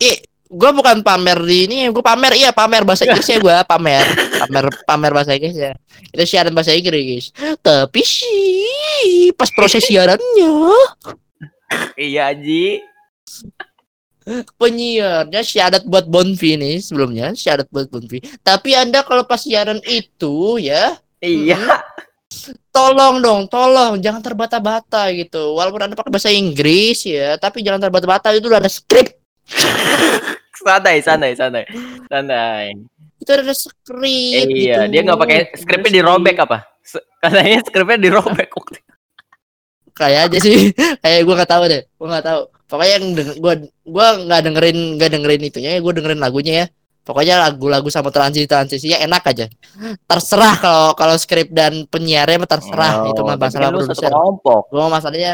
Ih, gue bukan pamer di ini, gue pamer iya pamer bahasa Inggrisnya gue pamer, pamer pamer bahasa Inggrisnya. Itu siaran bahasa Inggris. Tapi sih pas proses siarannya iya, Ji. penyiarnya syarat buat Bonfi nih sebelumnya syarat buat Bonfi. Tapi anda kalau pas siaran itu ya Iya. tolong dong, tolong jangan terbata-bata gitu. Walaupun anda pakai bahasa Inggris ya, tapi jangan terbata-bata itu udah ada skrip Santai, santai, santai. Santai. itu ada skrip iya, gitu. dia nggak pakai skripnya skrip. dirobek apa? Katanya skripnya dirobek. kayak aja sih kayak gue nggak tahu deh gue nggak tahu pokoknya yang gua gua nggak dengerin nggak dengerin itunya ya gue dengerin lagunya ya pokoknya lagu-lagu sama transisi transisinya enak aja terserah kalau kalau skrip dan penyiarnya terserah itu mah Oh, masalah produser kelompok. gue masalahnya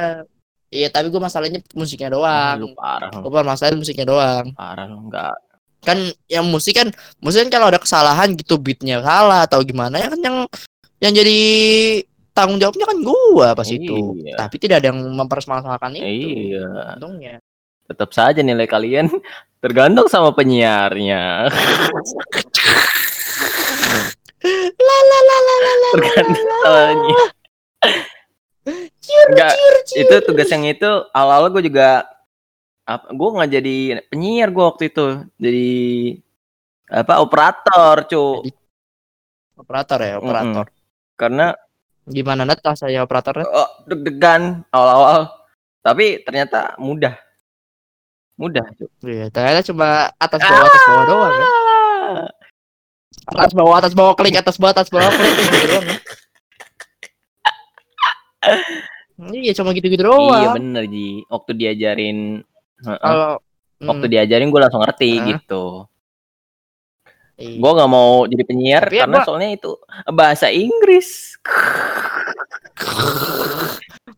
Iya, tapi gue masalahnya musiknya doang. lu parah Gue masalahin musiknya doang. parah lu enggak. Kan yang musik kan, musik kan kalau ada kesalahan gitu beatnya salah atau gimana ya kan yang yang jadi tanggung jawabnya kan gua pas itu. Iya. Tapi tidak ada yang mempermasalahkan itu. Iya. Untungnya. Tetap saja nilai kalian tergantung sama penyiarnya. La la la la la la. tergantung sama penyiar. Ciur, Enggak, ciur, ciur. itu tugas yang itu awal-awal gue juga apa gue nggak jadi penyiar gue waktu itu jadi apa operator cu Operator ya, operator. karena Gimana net saya operatornya? oh, deg-degan awal-awal tapi ternyata mudah mudah cu Iya, ternyata cuma atas bawah atas bawah doang ya. Atas bawah atas bawah klik atas bawah atas bawah klik gitu doang. Ya. Iya, cuma gitu-gitu iya doang. bener ji waktu diajarin. Kalau waktu hmm, diajarin gue langsung ngerti Hah? gitu iya. gue nggak mau jadi penyiar Tapi ya karena gua- soalnya itu bahasa Inggris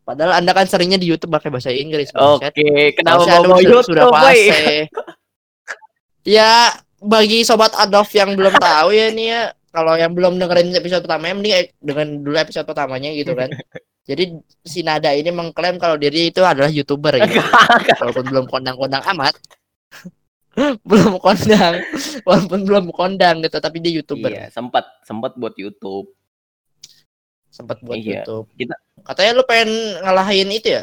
Padahal Anda kan seringnya di YouTube pakai bahasa Inggris. Oke, buset. kenapa mau sudah- YouTube, sudah boy? fase. ya, bagi sobat Adolf yang belum tahu ya nih ya, kalau yang belum dengerin episode pertama, mending eh, dengan dulu episode pertamanya gitu kan. Jadi si Nada ini mengklaim kalau diri itu adalah youtuber gitu. walaupun belum kondang-kondang amat. belum kondang, walaupun belum kondang gitu, tapi dia youtuber. Iya, sempat sempat buat YouTube. Sempat buat Iya. YouTube. Kita- Katanya lu pengen ngalahin itu ya,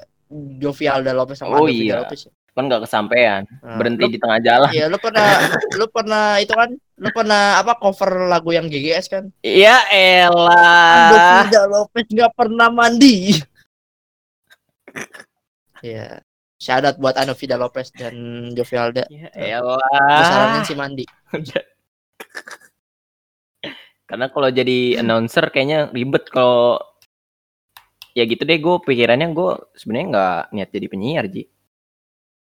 Jovialda Lopez sama Oh, Vida iya. Lopez. ya? Kan nggak kesampaian, Nah, berhenti lu- di tengah jalan. Iya, lu pernah lu pernah itu kan, lu pernah apa cover lagu yang GGS kan? Iya elah. Vida Lopez nggak pernah mandi. Iya. Syahadat buat Ando Vida Lopez dan Jovialda. Ya elah. saranin si mandi. Karena kalau jadi announcer kayaknya ribet kalau ya gitu deh gue pikirannya gue sebenarnya nggak niat jadi penyiar ji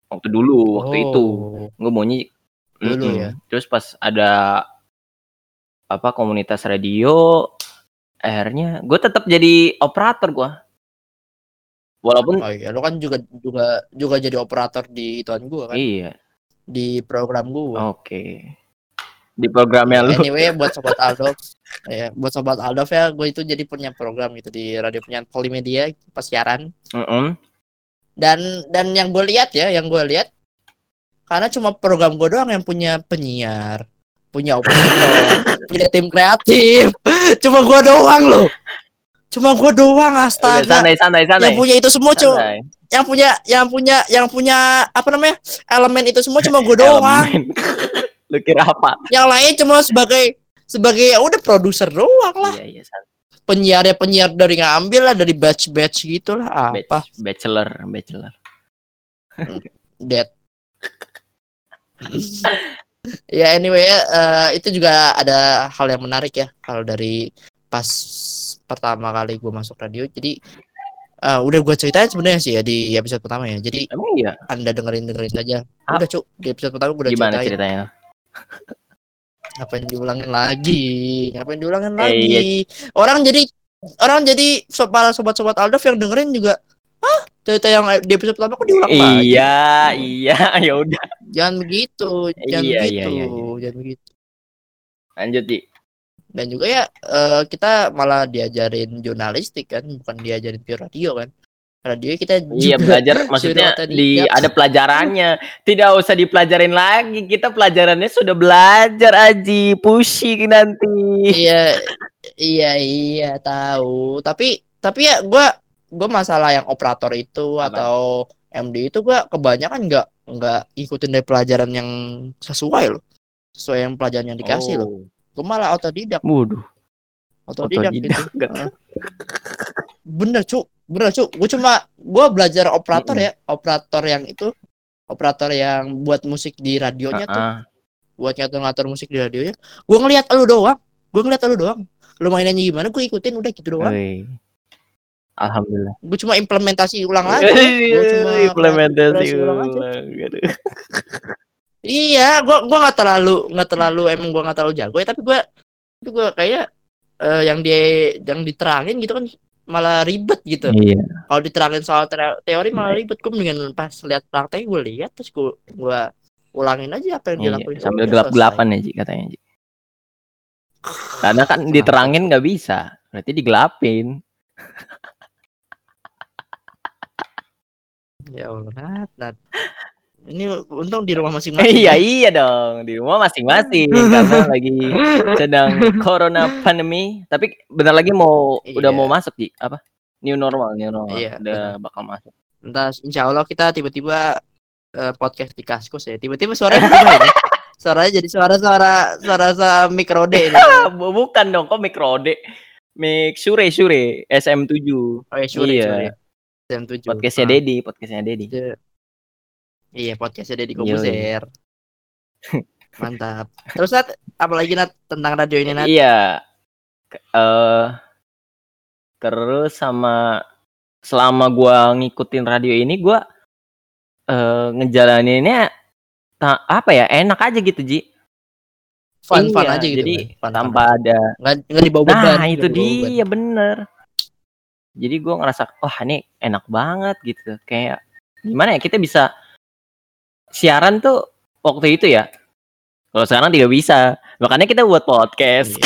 waktu dulu waktu itu Oh. gue maunya Dulu Mm-mm. ya. terus pas ada apa komunitas radio akhirnya gue tetap jadi operator gue walaupun Oh iya, lu kan juga juga juga jadi operator di ituan gua kan, iya di program gua. oke di programnya lu Anyway, buat sobat Aldo, ya, buat sobat Aldo ya, gue itu jadi punya program gitu di radio punya Polimedia pas siaran. Mm-mm. Dan dan yang gue lihat ya, yang gue lihat karena cuma program gue doang yang punya penyiar, punya operator, punya tim kreatif. Cuma gue doang loh. Cuma gue doang Udah, astaga. santai santai santai. Yang punya itu semua cuma yang punya yang punya yang punya apa namanya elemen itu semua cuma gue doang. Lu kira apa? Yang lain cuma sebagai sebagai ya udah produser doang lah. Iya iya santai. penyiar ya penyiar dari ngambil lah dari batch batch gitu lah Batch- apa bachelor bachelor. That ya anyway ya, eh, itu juga ada hal yang menarik ya kalau dari pas pertama kali gue masuk radio. Jadi eh, udah gue ceritain sebenarnya sih ya di episode pertama ya. Jadi emang iya? Anda dengerin dengerin saja. Ah. udah cuk. Di episode pertama gue udah gimana ceritain. ceritanya? Ngapain diulangin lagi? Ngapain diulangin Eh, lagi? Iya. orang jadi orang jadi so- para sobat-sobat Aldov yang dengerin juga ah cerita yang di episode pertama kok diulang lagi? iya iya ya udah. Jangan begitu jangan Iya, iya, begitu iya, iya. jangan begitu. Lanjut di. Dan juga ya eh, kita malah diajarin jurnalistik kan bukan diajarin pure radio kan. Radio kita iya juga belajar maksudnya di ada pelajarannya. Tidak usah dipelajarin lagi kita pelajarannya sudah belajar aji. Pusing nanti. Iya iya iya tahu. Tapi tapi ya gua gua masalah yang operator itu Apa? atau MD itu gua kebanyakan nggak nggak ikutin dari pelajaran yang sesuai loh. Sesuai yang pelajaran yang dikasih loh. Oh. gua malah otodidak. Waduh, otodidak, gitu. Otodidak. Heeh. bener cuk. Bener cuk. Gue cuma gue belajar operator ya. Operator yang itu operator yang buat musik di radionya tuh. Ah, buat ngatur-ngatur musik di radionya. Gue ngeliat lu doang. Gue ngeliat lu doang. Lu mainannya gimana gue ikutin. Udah gitu doang. Wih. Alhamdulillah. gue cuma implementasi ulang aja Gua cuma Implementasi kreasi ulang aja. ulang. Aduh. iya gue gua nggak terlalu nggak terlalu emang gue nggak terlalu jago ya tapi gue tapi gue kayak eh, yang dia yang diterangin gitu kan malah ribet gitu. Iya. Kalau diterangin soal te- teori malah ribet. Gue mendingan pas lihat praktek gue lihat terus gue gue ulangin aja apa yang iya. dilakuin. Sambil Udah gelap-gelapan ya Ji katanya Ji. Karena kan diterangin nggak bisa, berarti digelapin. selesai. Ya Allah, Nat, Nat. Ini untung di rumah masing-masing. iya ya. iya dong di rumah masing-masing karena lagi sedang corona pandemi. Tapi bentar lagi mau udah Iya. mau masuk Ji apa? New normal, new normal. Iya, udah bakal masuk. Entah insya Allah kita tiba-tiba eh, podcast di kaskus ya. Tiba-tiba suaranya ini. Suaranya jadi suara-suara suara-suara mikrode ini. Bu- bukan dong, kok mikrode. Mik Shure Shure SM7. Oh ya, sure, Iya. sure. Jam 7. Podcastnya Dedi, podcastnya Dedi. Iya, podcastnya Deddy Yoi. Kobuzer. Mantap. Terus Nat, apa lagi Nat tentang radio ini Nat? Iya. Eh terus sama selama gua ngikutin radio ini gua eh ngejalaninnya ta- apa ya? Enak aja gitu, Ji. Fun fun Iya, aja gitu. Jadi kan? Fun, tanpa ada nggak nggak dibawa beban. Nah, itu beban. dia bener. Jadi gua ngerasa wah ini enak banget gitu. Kayak gimana ya kita bisa siaran tuh waktu itu ya. Kalau sekarang tidak bisa. Makanya kita buat podcast.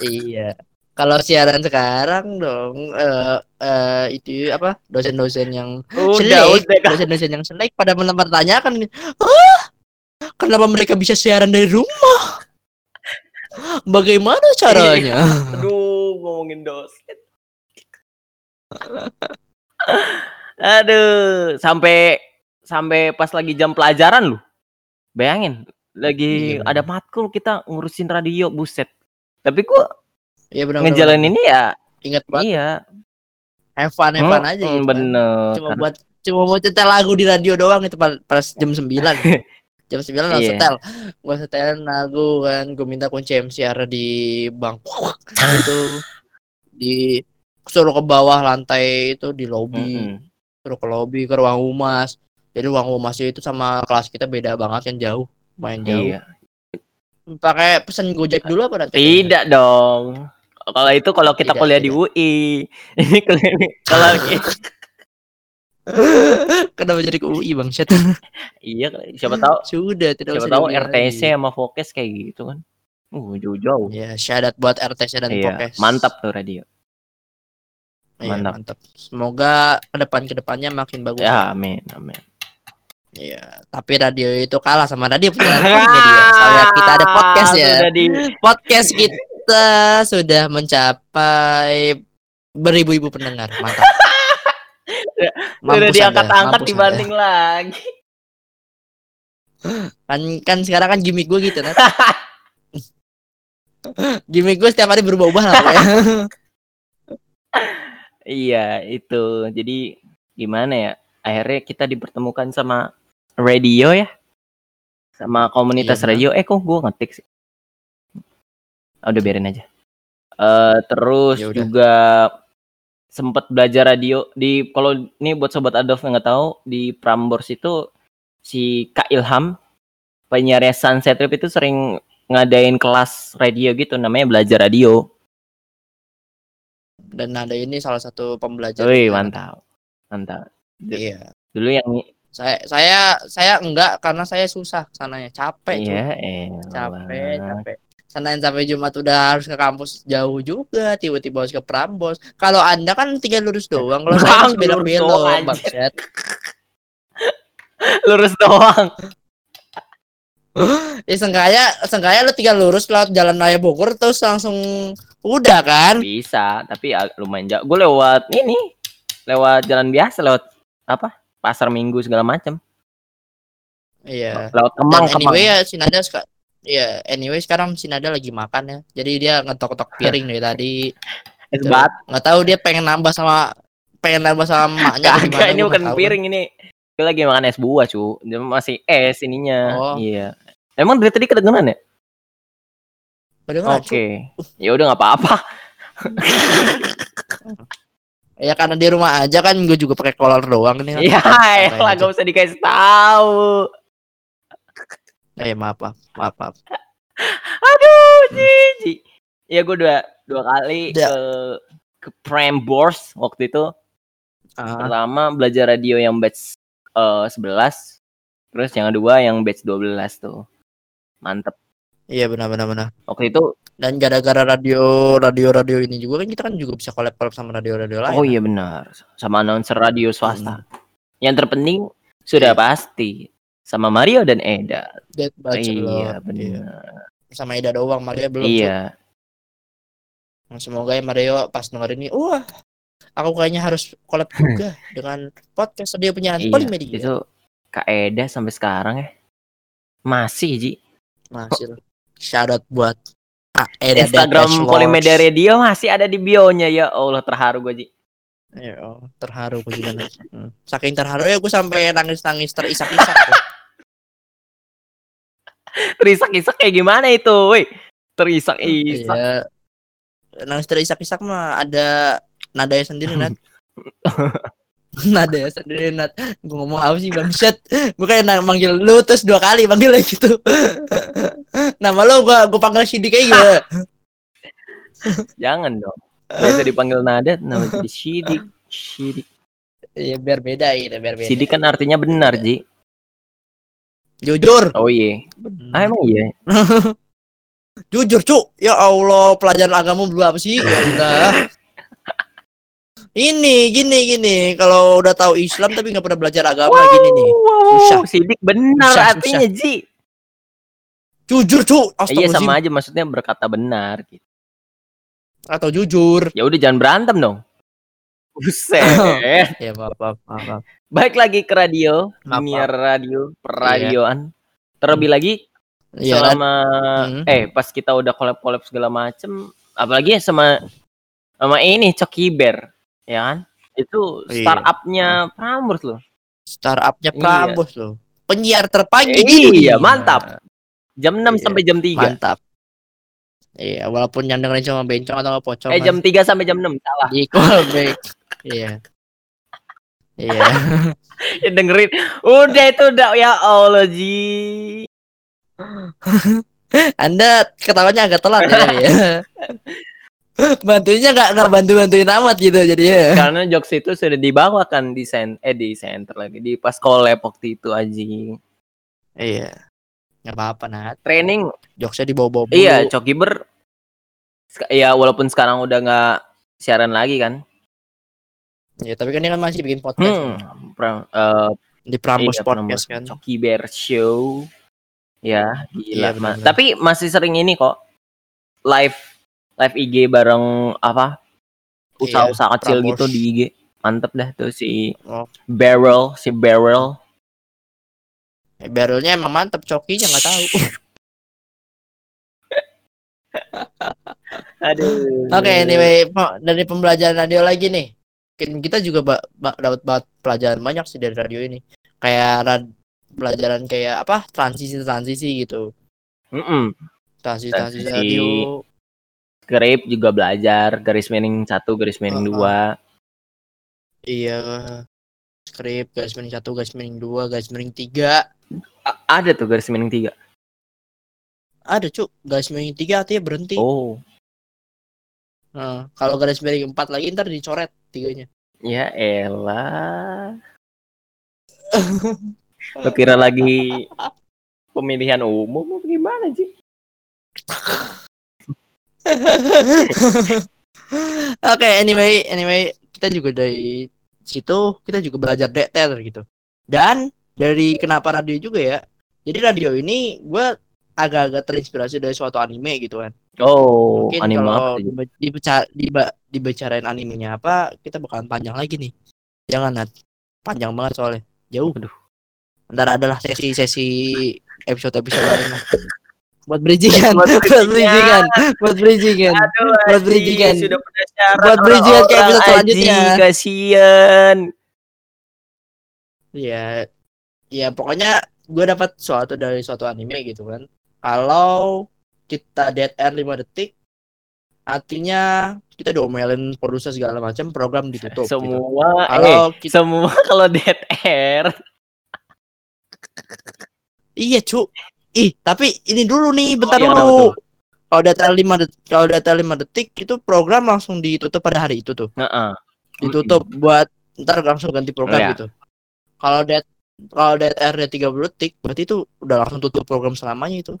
Iya. Kalau siaran sekarang dong eh eh, itu apa dosen-dosen yang Udah, Selek, dosen-dosen yang selek pada mempertanyakan, ah, kenapa mereka bisa siaran dari rumah? Bagaimana caranya? Aduh, ngomongin dosen. Aduh, sampai sampai pas lagi jam pelajaran lu. Bayangin, lagi Iya, ada matkul kita ngurusin radio, buset. Tapi kok Iya benar. ngejalanin ini ya Ingat banget. iya. Have fun, have fun aja gitu. kan. Bener. Cuma Karena- buat cuma mau setel lagu di radio doang itu pas, jam 9 jam 9 langsung Iya. setel gua setelin lagu kan gue minta kunci MCR di bank itu di suruh ke bawah lantai itu di lobby Mm-mm. suruh ke lobby ke ruang humas jadi ruang humasnya itu sama kelas kita beda banget kan jauh main jauh Iya. pakai pesan gojek dulu apa nanti Tidak dong. Kalau itu kalau kita Tidak, kuliah di tidak. UI. Ini kuliah- kalau kenapa jadi ke UI bang Syed? iya siapa tahu sudah tidak siapa tahu RTC lagi. sama Fokes kayak gitu kan. Uh, jauh-jauh. ya syahadat buat RTC dan Iya, Pokes mantap tuh radio. Iya, Mantap. mantap. Semoga ke depan ke depannya makin bagus. Ya, amin, amin. Iya, tapi radio itu kalah sama radio punya. Soalnya kita ada podcast ya. Sudah di Podcast kita sudah mencapai beribu-ibu pendengar. Mantap. sudah diangkat-angkat Anda, dibanding lagi. Kan kan sekarang kan gimmick gue gitu, Nat. gimmick gue setiap hari berubah-ubah lah pokoknya. Iya, itu. Jadi gimana ya? Akhirnya kita dipertemukan sama radio ya. Sama komunitas Iya, radio. Eh kok gua ngetik sih? Ah, udah biarin aja. Eh terus Ya udah. juga sempat belajar radio di kalau ini buat sobat Adolf yang nggak tahu di Prambors itu si Kak Ilham penyiarnya Sunset Trip itu sering ngadain kelas radio gitu namanya belajar radio. Dan ada ini salah satu pembelajaran. Wih, mantap. Mantap. Iya. Dulu yang Saya saya saya enggak karena saya susah sananya capek. Iya, eh. capek capek Senin sampai Jumat udah harus ke kampus jauh juga tiba-tiba harus ke Prambos kalau anda kan tinggal lurus doang kalau saya harus belok lurus doang, belok anjir. bangsat Lurus doang. ya sengaja sengaja lu tinggal lurus lewat jalan raya Bogor terus langsung udah kan Bisa, tapi ya lumayan jauh. Gue lewat ini, lewat jalan biasa, lewat apa? Pasar Minggu segala macam. iya Lewat dan Kemang, Kemang. anyway ya Sinada suka ya anyway sekarang Sinada lagi makan ya jadi dia ngetok-ngetok piring dari tadi Es Tuh. bat. nggak tahu dia pengen nambah sama pengen nambah sama Kagak, gimana, ini bukan piring ini. Dia lagi makan es buah, cu. Dia masih es ininya. Oh. Iya. Emang dari tadi kedengeran ya? Kedengeran, Oke. cuy. Ya udah nggak apa-apa. Ya karena di rumah aja kan gue juga pakai kolor doang nih. Iya, Santai lah gak usah dikasih tahu. Eh maaf maaf maaf. maaf. Aduh, Cici. Ya gue dua dua kali Ya. ke ke Prambors waktu itu Ah, pertama belajar radio yang batch eh, 11 terus yang kedua yang batch 12 tuh mantep iya benar benar benar. waktu itu Dan gara-gara radio radio radio ini juga kan kita kan juga bisa collab collab sama radio radio lain. oh kan? iya benar sama announcer radio swasta yang terpenting sudah Iya. pasti sama Mario dan Eda Dead Bachelor. iya benar Sama Ida doang, Maria belum. Iya Semoga ya Mario pas denger ini, wah, aku kayaknya harus collab juga dengan podcast dia punya iya Polimedia. itu Kak Eda sampai sekarang ya masih Ji Masih lah. Shout out buat Eda Instagram Polimedia. Radio masih ada di bio-nya ya Allah terharu gue Ji Ya Allah, terharu gue juga. Hmm. Saking terharu ya gue sampai nangis-nangis terisak-isak. terisak-isak kayak gimana itu woi terisak-isak Iya. Nangis terisak-isak mah ada nadanya sendiri, Nat. nadanya sendiri, Nat. Gue ngomong apa sih, Bangset? Gue kayak manggil lu terus dua kali manggil lagi gitu. Nama lu gue gue panggil Sidik kayak gitu. jangan dong biasa dipanggil Nada nama jadi Sidik Sidik Iya, biar beda gitu, biar beda. Sidik kan artinya benar Ji Jujur. oh iya ah emang iya Jujur, Cuk. Ya Allah, pelajaran agama belum apa sih? Ya udah. Ini gini gini, kalau udah tahu Islam tapi nggak pernah belajar agama gini nih. Susah. wow Sidik benar Susah, artinya Ji Jujur, Cuk. iya sama aja maksudnya berkata benar gitu. Atau jujur. ya udah jangan berantem dong Buset Ya, maaf, maaf, maaf. Baik lagi ke radio, dunia radio, perradioan. Terlebih lagi Iya, Nat. selama Hmm. eh pas kita udah collab-collab segala macem, apalagi sama sama ini Coki Bear, ya kan? Itu Iya. startupnya Prambors loh. startupnya Iya. Prambos loh. Penyiar terpagi di dunia. iya, mantap. Jam 6 Iya, sampai jam 3. Mantap. Iya, walaupun yang dengerin cuma bencong atau pocong. Eh jam 3 sampai jam 6 salah. di callback. Iya. Iya. Ya, dengerin. Udah itu udah ya Allah Ji. Anda ketawanya agak telat ya. ya. Bantuinnya nggak nggak bantu bantuin amat gitu jadi ya. Karena jokes itu sudah dibawakan di sen eh di center lagi di pas collab waktu itu Aji. Iya. Nggak apa-apa Nat. Training Jokesnya dibawa-bawa. Iya, Coki Ber. Ya walaupun sekarang udah nggak siaran lagi kan. Iya, tapi kan dia kan masih bikin podcast Hmm. pra- eh, di Prambos iya, Podcast kan. Coki Bear Show. Ya, gila. Iya, Ma- benar-benar. Tapi masih sering ini kok. Live live IG bareng apa? Usaha-usaha kecil Prambors. gitu di IG. Mantep dah tuh si Oh. Barrel, si Barrel. Eh, Barrelnya emang mantep, cokinya nggak tahu. Aduh. Oke, anyway, po- dari pembelajaran radio lagi nih. Mungkin kita juga ba- ba- dapat banget pelajaran banyak sih dari radio ini. Kayak rad- pelajaran kayak apa? Transisi-transisi gitu. Mm-mm. Transisi-transisi Transisi. radio. Script juga belajar garis miring satu, garis miring dua. Iya. Skrip, garis miring satu, garis miring dua, garis miring tiga. A- ada tuh garis miring tiga. Ada cuk, garis miring tiga artinya berhenti. Oh, Nah, kalau garis miring empat lagi ntar dicoret tiganya. ya elah. Lo kira lagi pemilihan umum gimana sih? Oke, anyway, anyway, kita juga dari situ kita juga belajar detail gitu. Dan dari kenapa radio juga ya. Jadi radio ini gue agak-agak terinspirasi dari suatu anime gitu kan. Oh, Mungkin anime apa kalau dibe- dibeca- diba- dibicarain animenya apa, kita bakalan panjang lagi nih. Jangan Nat. Panjang banget soalnya. Jauh. Aduh. Ntar adalah sesi-sesi episode-episode lain. Buat bridgingan, Buat buat bridgingan, buat bridgingan. Buat bridgingan. sudah Buat bridgingan ke orang-orang, episode selanjutnya. Aji, kasihan. Ya, ya pokoknya gue dapat suatu dari suatu anime gitu kan. Kalau kita dead air 5 detik, artinya kita diomelin produser segala macam, program ditutup. gitu. Semua, eh, Kalau kita, semua kalau dead air. iya cu, ih tapi ini dulu nih, bentar iya, dulu. kalau data lima detik kalau data lima detik itu program langsung ditutup pada hari itu tuh Heeh. ditutup buat ntar langsung ganti program Iya. gitu kalau dat kalau DTR 30 detik berarti itu udah langsung tutup program selamanya itu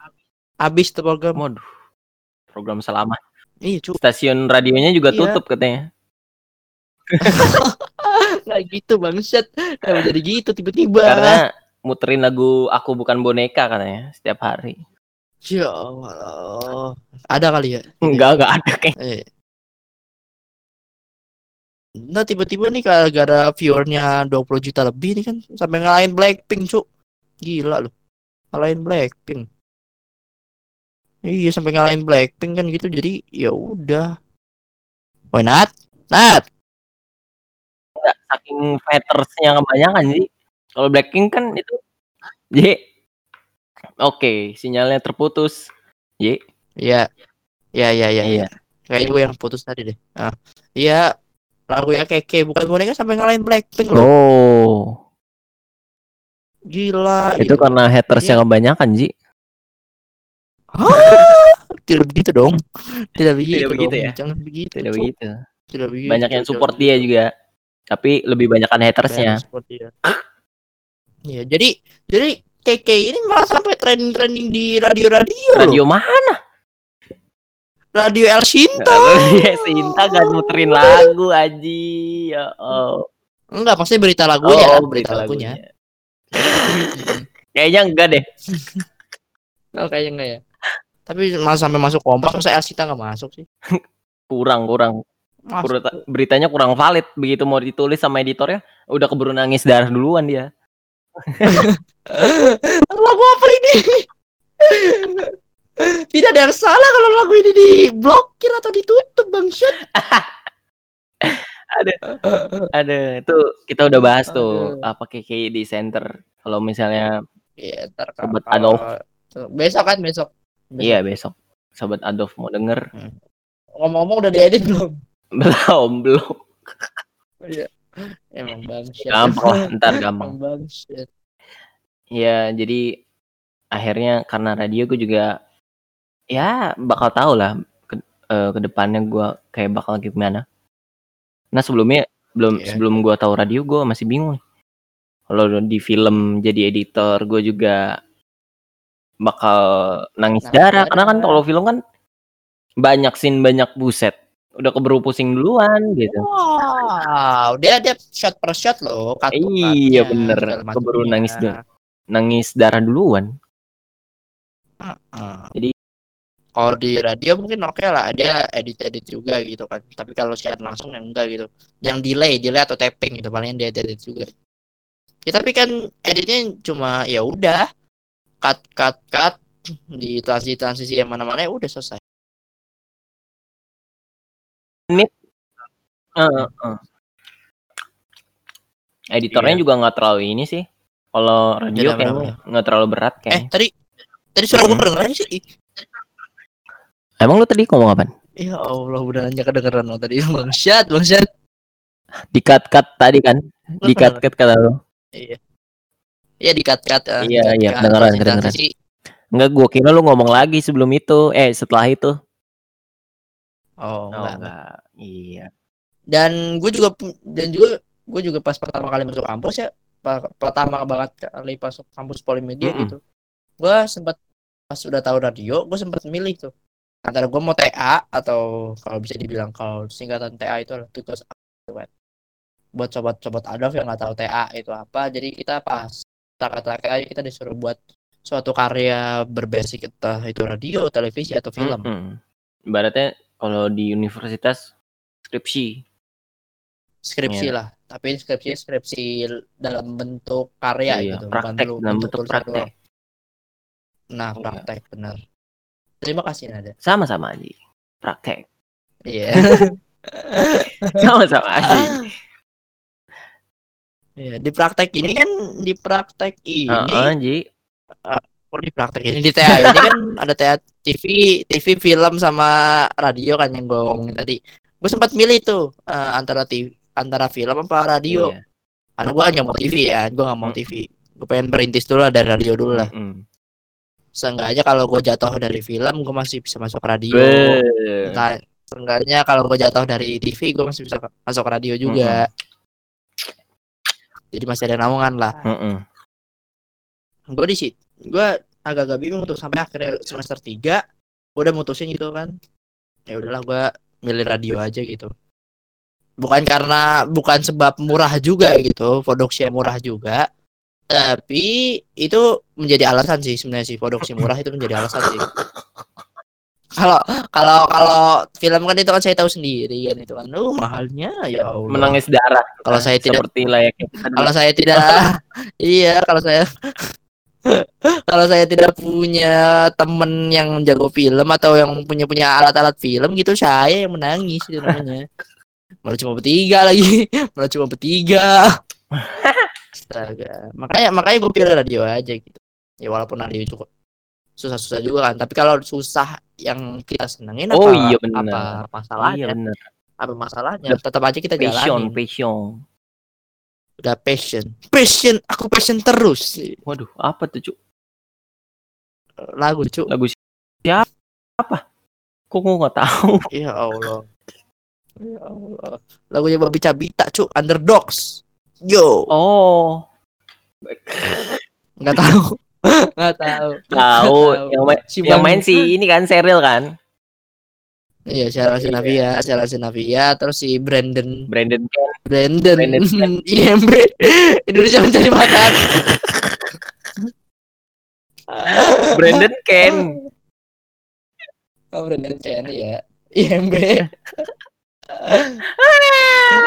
habis tuh program Waduh. Program selama. iya cu Stasiun radionya juga Iya. tutup katanya. nggak gitu bangsat Kenapa jadi gitu tiba-tiba Karena muterin lagu Aku Bukan Boneka katanya setiap hari. ya Allah ada kali ya Enggak, enggak ada kayak. Eh. Nah tiba-tiba nih gara-gara viewernya 20 juta lebih nih kan sampai ngalahin Blackpink cuk gila loh ngalahin Blackpink iya sampai ngalahin Blackpink kan gitu jadi ya udah Woi Nat Nat Saking fatersnya kebanyakan sih. Kalau Blackpink kan itu J. Oke, sinyalnya terputus. J. Iya iya iya iya Iya. kayak gue yang putus tadi deh ah. iya lagu ya keke bukan boneka sampai ngalahin Blackpink loh Oh, gila itu karena hatersnya kebanyakan, Ji. tidak begitu dong tidak begitu, begitu dong. ya? jangan begitu Tidak begitu. Tidak begitu, Banyak yang support begitu. dia juga. Tapi lebih banyakan Banyak hatersnya. yang support dia. Iya, jadi jadi KK ini malah sampai trending-trending di radio-radio. Radio mana? Radio El Shinto. Dia Sinta gak muterin lagu Aji. Ya oh. Enggak, maksudnya berita lagunya, oh, kan, berita, lagunya. Kayaknya enggak deh. Oh, kayaknya enggak ya. Tapi malah sampai masuk kompas, masa El Shinta enggak masuk sih? Kurang, kurang. Masuk. Berita- beritanya kurang valid begitu mau ditulis sama editornya udah keburu nangis darah duluan dia lagu apa ini? Tidak ada yang salah kalau lagu ini diblokir atau ditutup, Bang Syed. ada itu kita udah bahas tuh Aduh. apa KK di center kalau misalnya Iya, ntar Sobat kalau- Adolf. Besok kan besok. Besok. iya besok sobat Adolf mau denger Ngomong-ngomong udah diedit belum? belum belum Emang bangsa. gampang lah ntar gampang bangsa. ya jadi akhirnya karena radio gue juga ya bakal tahu lah ke, eh, ke depannya gue kayak bakal gimana nah sebelumnya belum Iya. sebelum gue tahu radio gue masih bingung kalau di film jadi editor gue juga bakal nangis Nangis darah karena kan kalau film kan banyak scene banyak buset udah keburu pusing duluan gitu Wow, dia dia shot per shot loh. cut Iya, cutnya, bener. segala Keburu macamnya. nangis dulu. nangis darah duluan Heeh. Jadi- kalau di radio mungkin oke lah, dia edit-edit juga gitu kan. Tapi kalau siaran langsung yang enggak gitu. Yang delay, delay atau tapping gitu paling dia edit juga. Ya tapi kan editnya cuma ya udah cut cut cut di transisi transisi yang mana-mana ya udah selesai. Heeh, heeh. Editornya Iya. juga nggak terlalu ini sih. Kalau radio kayaknya nggak terlalu berat Eh, kayaknya. tadi tadi suara gue kedengeran sih. Emang lu tadi ngomong apa? Ya Allah, udah nanya kedengeran lo tadi. Bangsat, bangsat. Di cut cut tadi kan? Di cut cut kata lu. Iya. Iya di cut cut. eh, Iya, iya, kedengeran, kedengeran. Enggak, gua kira lu ngomong lagi sebelum itu. Eh, setelah itu. Oh, enggak, enggak. Iya. Dan gue juga dan juga gue juga pas pertama kali masuk kampus ya, pertama banget kali masuk kampus Polimedia Mm-mm. gitu. Gue sempat pas udah tahu radio, gue sempat milih tuh antara gue mau TA atau kalau bisa dibilang kalau singkatan TA itu adalah tugas gitu kan. Buat sobat-sobat Adolf yang nggak tahu TA itu apa, jadi kita pas kata-kata aja kita disuruh buat suatu karya berbasic entah itu radio, televisi atau film. Mm-mm. Ibaratnya kalau di universitas skripsi. skripsi Iya. lah tapi skripsi skripsi dalam bentuk karya Iya, gitu bukan praktek dulu dalam bentuk tulisan praktek. doang. nah Iya. praktek benar terima kasih Nada Sama-sama aja. Praktek. iya Sama-sama aja. Iya, di praktek ini kan di praktek ini Ji. oh, di praktek ini di TA ini kan ada TA TV TV film sama radio kan yang gue ngomongin tadi gue sempat milih tuh eh, antara TV antara film apa radio Iya. karena gue hanya mau TV ya gue nggak mau Hmm. TV gue pengen berintis dulu lah dari radio dulu lah Mm-mm. Seenggaknya kalau gue jatuh dari film, gue masih bisa masuk radio. Be. Entah, seenggaknya kalau gue jatuh dari TV, gue masih bisa masuk radio juga. Jadi masih ada naungan lah. Mm-mm. Gue di situ, gue agak-agak bingung tuh sampai akhirnya semester 3 gue udah mutusin gitu kan. Ya udahlah gue milih radio aja gitu. Bukan karena bukan sebab murah juga gitu, produksi murah juga. Tapi itu menjadi alasan sih sebenarnya sih produksi murah itu menjadi alasan sih. Kalau kalau kalau film kan itu kan saya tahu sendiri kan itu kan, uh mahalnya ya Allah. Menangis darah. Kalau saya tidak seperti layaknya kalau saya tidak iya kalau saya kalau saya tidak punya temen yang jago film atau yang punya punya alat-alat film gitu saya yang menangis itu namanya malah cuma bertiga lagi malah cuma bertiga Astaga. makanya makanya gue pilih radio aja gitu ya walaupun radio itu susah-susah juga kan tapi kalau susah yang kita senengin Oh, apa, iya benar. apa masalahnya Iya bener. apa masalahnya tetap aja kita Passion, jalanin passion. Udah passion passion aku passion terus Waduh, apa tuh, Cuk? lagu cu Lagu siapa? Kok gue nggak tahu? Ya Allah. Ya Allah. Lagunya Babi Cabita, cu, Underdogs. Yo, Oh, nggak tahu. Nggak tahu. tahu. Yang main, Si yang main si ini kan Seril kan? Iya, Sheila Sinavia, Sheila Sinavia, terus si Brandon Brandon Ken. Brandon, Brandon. IMB Indonesia mencari bakat. Brandon Ken. Oh, Brandon Chen ya. IMB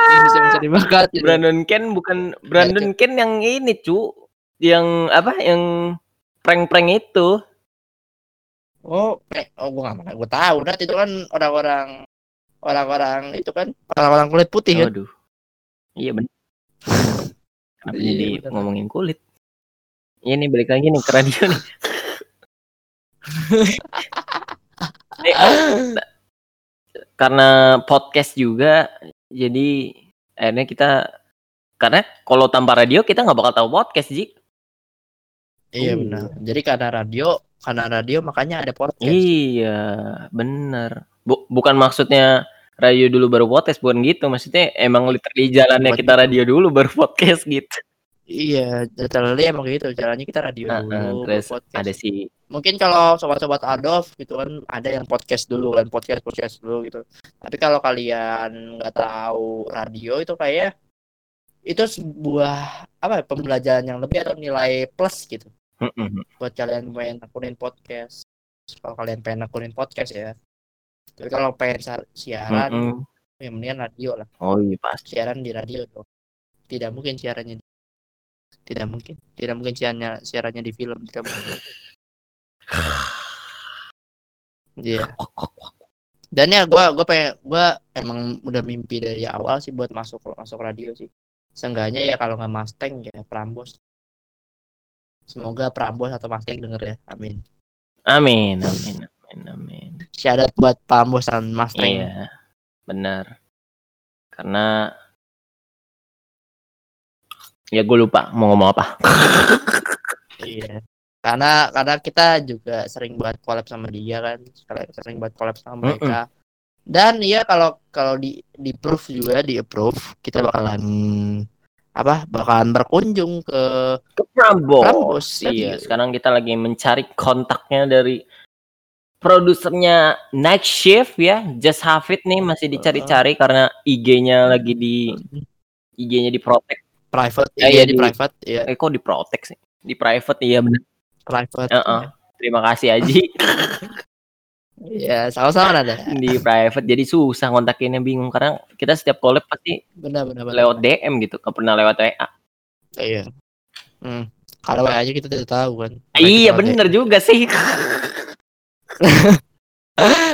Indonesia mencari bakat. gitu. Brandon Ken bukan Brandon Ken yang ini, Cu. Yang apa? Yang prank-prank itu. Oh, eh, oh gua nggak mana, gua tahu. Nat itu kan orang-orang orang-orang itu kan orang-orang kulit putih kan. Waduh. Iya benar. Kenapa Iya, jadi bener. ngomongin kulit? Ini balik lagi nih ke radio nih. Nih, karena podcast juga, jadi akhirnya kita karena kalau tanpa radio kita nggak bakal tahu podcast, Ji. Iya Iya. benar. Jadi karena radio, karena radio makanya ada podcast. Iya, bener. Bu- bukan maksudnya radio dulu baru podcast, bukan gitu. Maksudnya emang literally jalannya Bukan kita gitu. radio dulu baru podcast gitu. Iya, literally emang gitu. Caranya kita radio Heeh, dulu, terus podcast. ada si Mungkin kalau sobat-sobat Adolf gitu kan ada yang podcast dulu kan, podcast podcast dulu gitu. Tapi kalau kalian nggak tahu radio itu kayak itu sebuah apa ya, pembelajaran yang lebih atau nilai plus gitu Mm-mm. buat kalian pengen akunin podcast. Kalau kalian pengen akunin podcast ya. Tapi kalau pengen siaran, Mm-mm. ya mendingan radio lah. Oh iya pasti. siaran di radio dong. Tidak mungkin siarannya di- tidak mungkin. Tidak mungkin siarannya siarannya di film, tidak mungkin. Iya. Dan ya gua gua pengen gua emang udah mimpi dari awal sih buat masuk masuk radio sih. Seenggaknya ya kalau nggak Mustang ya Prambos. Semoga Prambos atau Mustang denger ya. Amin. Amin, amin, amin, amin. Syarat buat Prambos dan Mustang. Iya, benar. Karena ya gue lupa mau ngomong apa. Iya. Karena karena kita juga sering buat collab sama dia kan, sering buat collab sama mereka. Dan iya kalau kalau di di proof juga di approve kita bakalan apa? Bakalan berkunjung ke Ke Prambos. Prambos. Iya, sekarang kita lagi mencari kontaknya dari produsernya Night Shift ya, Just Have It nih masih dicari-cari karena IG-nya lagi di IG-nya diprotek. private. Ya, iya iya, di di- private, iya Eh kok diprotek sih? Di private iya benar. private. Heeh. Terima kasih Aji. Iya, sama-sama ada. di private jadi susah kontakinnya bingung karena kita setiap collab pasti Benar benar benar. lewat DM gitu, nggak pernah lewat WA. Iya. Hmm. Kalau aja kita tidak tahu kan. Iya bener juga sih.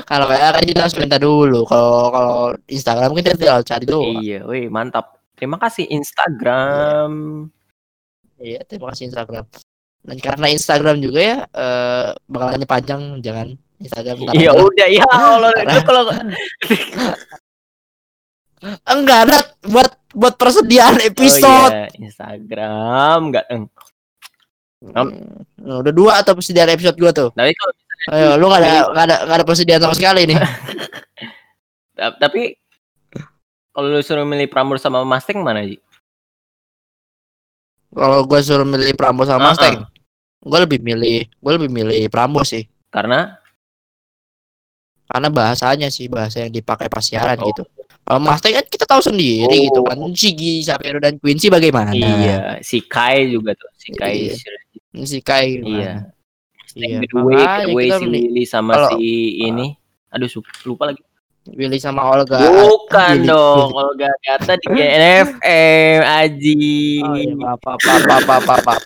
Kalau WA kan kita harus minta dulu. Kalau kalau Instagram kita tinggal cari doang. iya, wih mantap. Terima kasih Instagram. Iya, terima kasih Instagram. Dan karena Instagram juga ya eh bakalannya panjang, jangan Instagram. Iya adalah- udah ya Allah itu kalau enggak ada buat buat persediaan oh, episode. iya, Instagram enggak eng. Hmm, udah dua atau persediaan episode gua tuh. Tapi kalau Ayo, lu gak ada gak ada gak ada persediaan sama sekali nih. ta- tapi kalau lu suruh milih Prambors sama Mustang mana Ji? Kalau gua suruh milih Prambors sama Mustang, gua lebih milih gua lebih milih Prambors sih. Karena Karena bahasanya sih bahasa yang dipakai pas siaran Oh. gitu. Kalau Mustang kan kita tahu sendiri Oh. gitu kan. Shiggy, Sapiro dan Quincy bagaimana? iya, si Kai juga tuh, si Kai. Iya. Si Kai gimana? Iya. Iya. Midway kita si Willy sama kalau- si ini. Aduh, su- lupa lagi. Willy sama Olga. Bukan Willy- dong, Olga kata di GNFM, Aji. Oh, iya, maaf, maaf, maaf, maaf, maaf.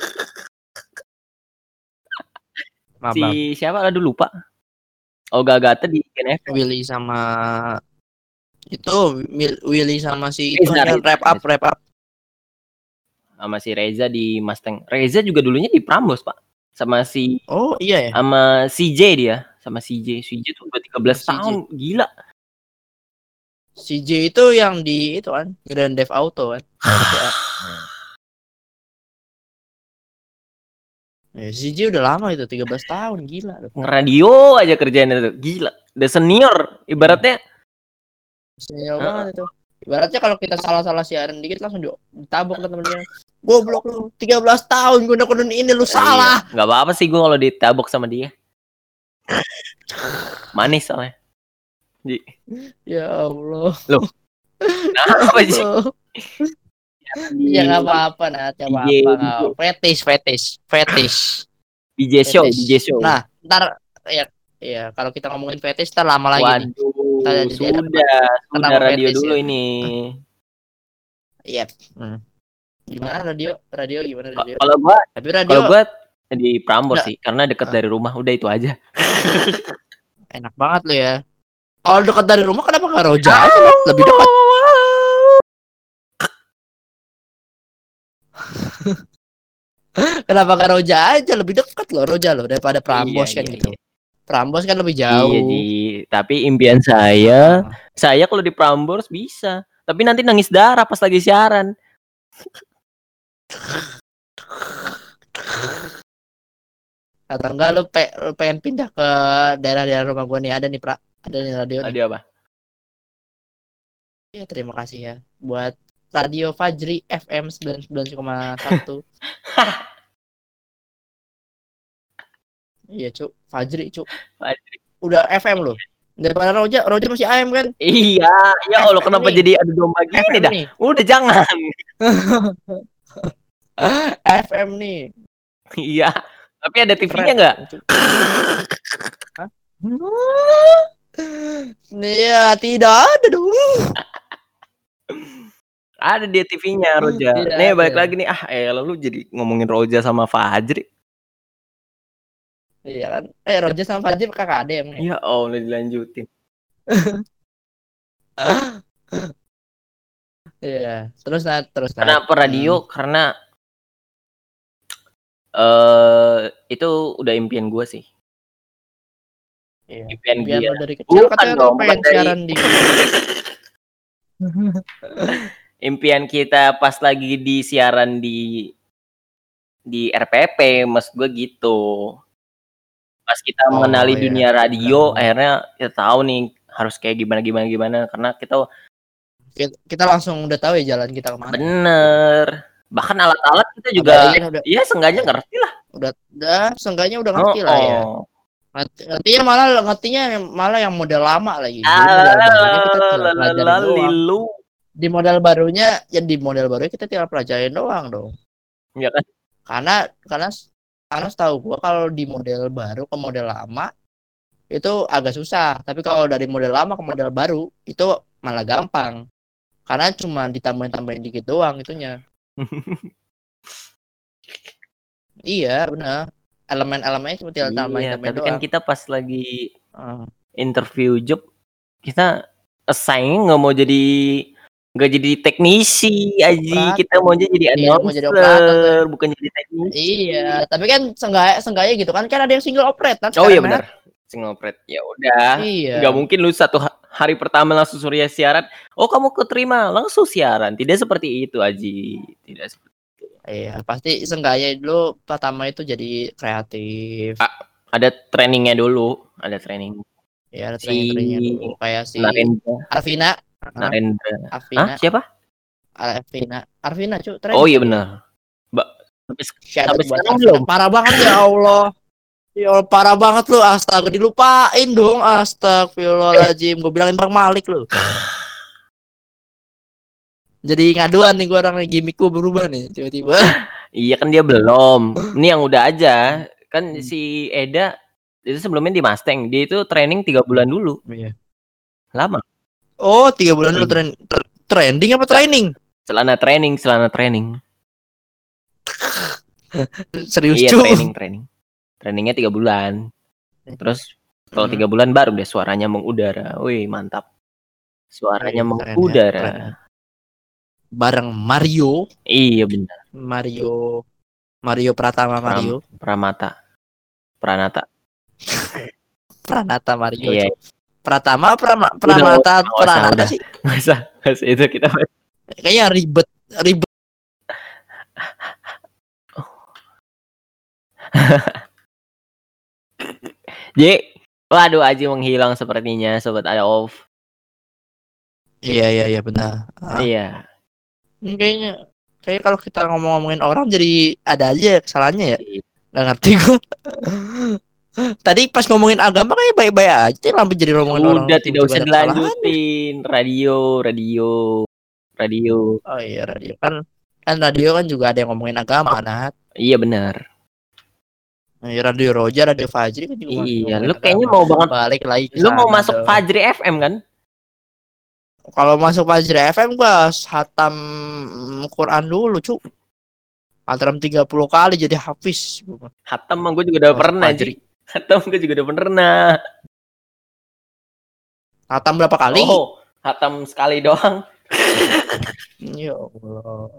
Maaf, si siapa? Aduh lupa. Olga Gata di GNFM. Willy sama itu Wil- Willy sama si itu Reza, yang Reza, rap up Reza. rap up sama si Reza di Mustang. Reza juga dulunya di Prambos, Pak. Sama si oh iya ya sama CJ dia, sama CJ. CJ tuh udah 13 CJ. tahun, gila. si J itu yang di itu kan Grand Theft Auto kan Ya, si J udah lama itu 13 tahun gila loh. Radio aja kerjanya tuh, gila. Udah senior, ibaratnya Senior Heeh. banget itu. Ibaratnya kalau kita salah-salah siaran dikit langsung di- ditabok ke temen dia. Goblok lu, 13 tahun guna kunon ini lu salah. Iya, nggak apa-apa sih gue kalau ditabok sama dia. Manis soalnya. Ji. Ya Allah. Nah, apa sih? Ya nggak apa-apa ya apa-apa. Iya, nggak apa. Fetish, fetish, fetish. DJ show, Fetish. DJ show. Nah, ntar ya ya kalau kita ngomongin fetish ntar lama lagi nih. Waduh, Kita jadi sudah, kenapa sudah radio fetish dulu ya? ini. Iya. Hmm. Gimana radio? Radio gimana radio? Kalau gua, Tapi radio kalau gua di Prambors Nggak. sih, karena deket Ah. dari rumah, udah itu aja. enak banget lu ya. Kalau dekat dari rumah kenapa nggak Roja aja? Lebih dekat. Kenapa nggak Roja aja? Lebih dekat loh Roja loh daripada Prambos Iya, kan iya, gitu. iya. Prambos kan lebih jauh. Iya, Ji. Tapi impian saya, saya kalau di Prambors bisa. Tapi nanti nangis darah pas lagi siaran. Atau enggak lu, pe- pengen pindah ke daerah-daerah rumah gua nih ada nih pra ada nih radio nih. Tadi apa? Ya, terima kasih ya buat Radio Fajri FM 99,1. Iya, Cuk. Fajri, Cuk. Fajri. Udah FM loh. Daripada Roja, Roja masih AM kan? Iya, ya Allah kenapa nih. jadi adu domba gini FM dah? nih. Udah jangan. FM nih. Iya. Tapi ada TV-nya nggak? Iya, tidak ada dong. Ada dia TV-nya Roja. Tidak nih balik ada. lagi nih. Ah, eh lalu jadi ngomongin Roja sama Fajri. Iya kan? Eh, Roja sama Fajri kakak ada emang. ya? Ya Allah dilanjutin. Iya. Terus nah, terus nah. Kenapa radio? Karena eh itu udah impian gue sih. Iya. Impian Biar gue. lo dari kecil Bukan katanya dong, pengen dari- siaran di Impian kita pas lagi di siaran di di RPP, mas gue gitu. Pas kita Oh, mengenali iya. dunia radio, akhirnya kita tahu nih harus kayak gimana gimana gimana karena kita kita, langsung udah tahu ya jalan kita ke mana. bener. Bahkan alat-alat kita juga Iya, seenggaknya ngerti lah. udah udah seenggaknya udah ngerti lah ya. Oh, Ngerti, ngertinya malah ngertinya malah yang model lama lagi. Jadi Di model barunya ya di model barunya kita tinggal pelajarin doang dong. Ya kan? Karena karena karena setahu gua kalau di model baru ke model lama itu agak susah. Tapi kalau dari model lama ke model baru itu malah gampang. Karena cuma ditambahin-tambahin dikit doang itunya. Iya, benar. Elemen-elemennya cuma tinggal Iya, tambahin-tambahin tapi doang. kan kita pas lagi Ah. interview job kita assign nggak mau jadi nggak jadi teknisi aja Operator. kita mau jadi Iya, mau jadi operator, bukan jadi teknisi. Iya, tapi kan sengaja sengaja gitu kan kan ada yang single operate kan oh iya benar. single operet ya udah. Iya. nggak mungkin lu satu ha- hari pertama langsung surya siaran oh kamu keterima langsung siaran. Tidak seperti itu Aji. Tidak seperti itu. Iya, pasti seenggaknya dulu pertama itu jadi kreatif. Ah, Ada trainingnya dulu, ada training. Ya, ada Si training-trainingnya dulu. Kayak si Narendra, Arvina. Hah? Arvina, Siapa? Arvina, Arvina, cu, Oh iya benar. Mbak, buat sekarang belum? Parah banget ya Allah. Ya Allah, parah banget lu. Astaga, dilupain dong. Astagfirullahaladzim. Gue bilangin Bang Malik lu. Jadi ngaduan nih gue orang gimmick gue berubah nih tiba-tiba. iya kan dia belum. Ini yang udah aja. Kan Hmm. si Eda itu sebelumnya di Mustang, dia itu training tiga bulan dulu. Iya. Lama. Oh, tiga bulan lu tren tr- trending apa training? Celana training, celana training. Serius iya, cu. training, training. Trainingnya tiga bulan. Terus kalau Hmm. tiga bulan baru deh suaranya mengudara. Wih, mantap. Suaranya Wih, keren ya, mengudara. keren ya. Bareng Mario, Iya benar. Mario, Mario Pratama Pram- Mario, Pramata. Pranata. Pranata Mario. Iya. Pratama, Prama, Pramata, Pranata sih. Masa, masa itu kita Kayaknya ribet, ribet. J. Waduh, Aji menghilang sepertinya, sobat ada off. Iya, iya, iya benar. Ah, Iya. kayaknya, kayak kalau kita ngomong-ngomongin orang jadi ada aja kesalahannya ya. Iya. Nggak ngerti gua. Tadi pas ngomongin agama kayak baik-baik aja, tapi jadi ngomongin orang. Udah tidak usah dilanjutin. Radio, radio, radio. Oh iya radio kan kan radio kan juga ada yang ngomongin agama Nat. Iya benar. Nah, radio Roja, radio Fajri kan juga Iya, lu kayaknya mau banget. balik lagi Lu mau masuk dong. Fajri FM kan? Kalau masuk Fajri FM gua hatam Quran dulu, cu. Hatam 30 kali jadi hafiz. Hatam mah gue juga udah pernah, Fajri. Hatam gue juga udah pernah. Hatam berapa kali? Oh, hatam sekali doang. Ya Allah.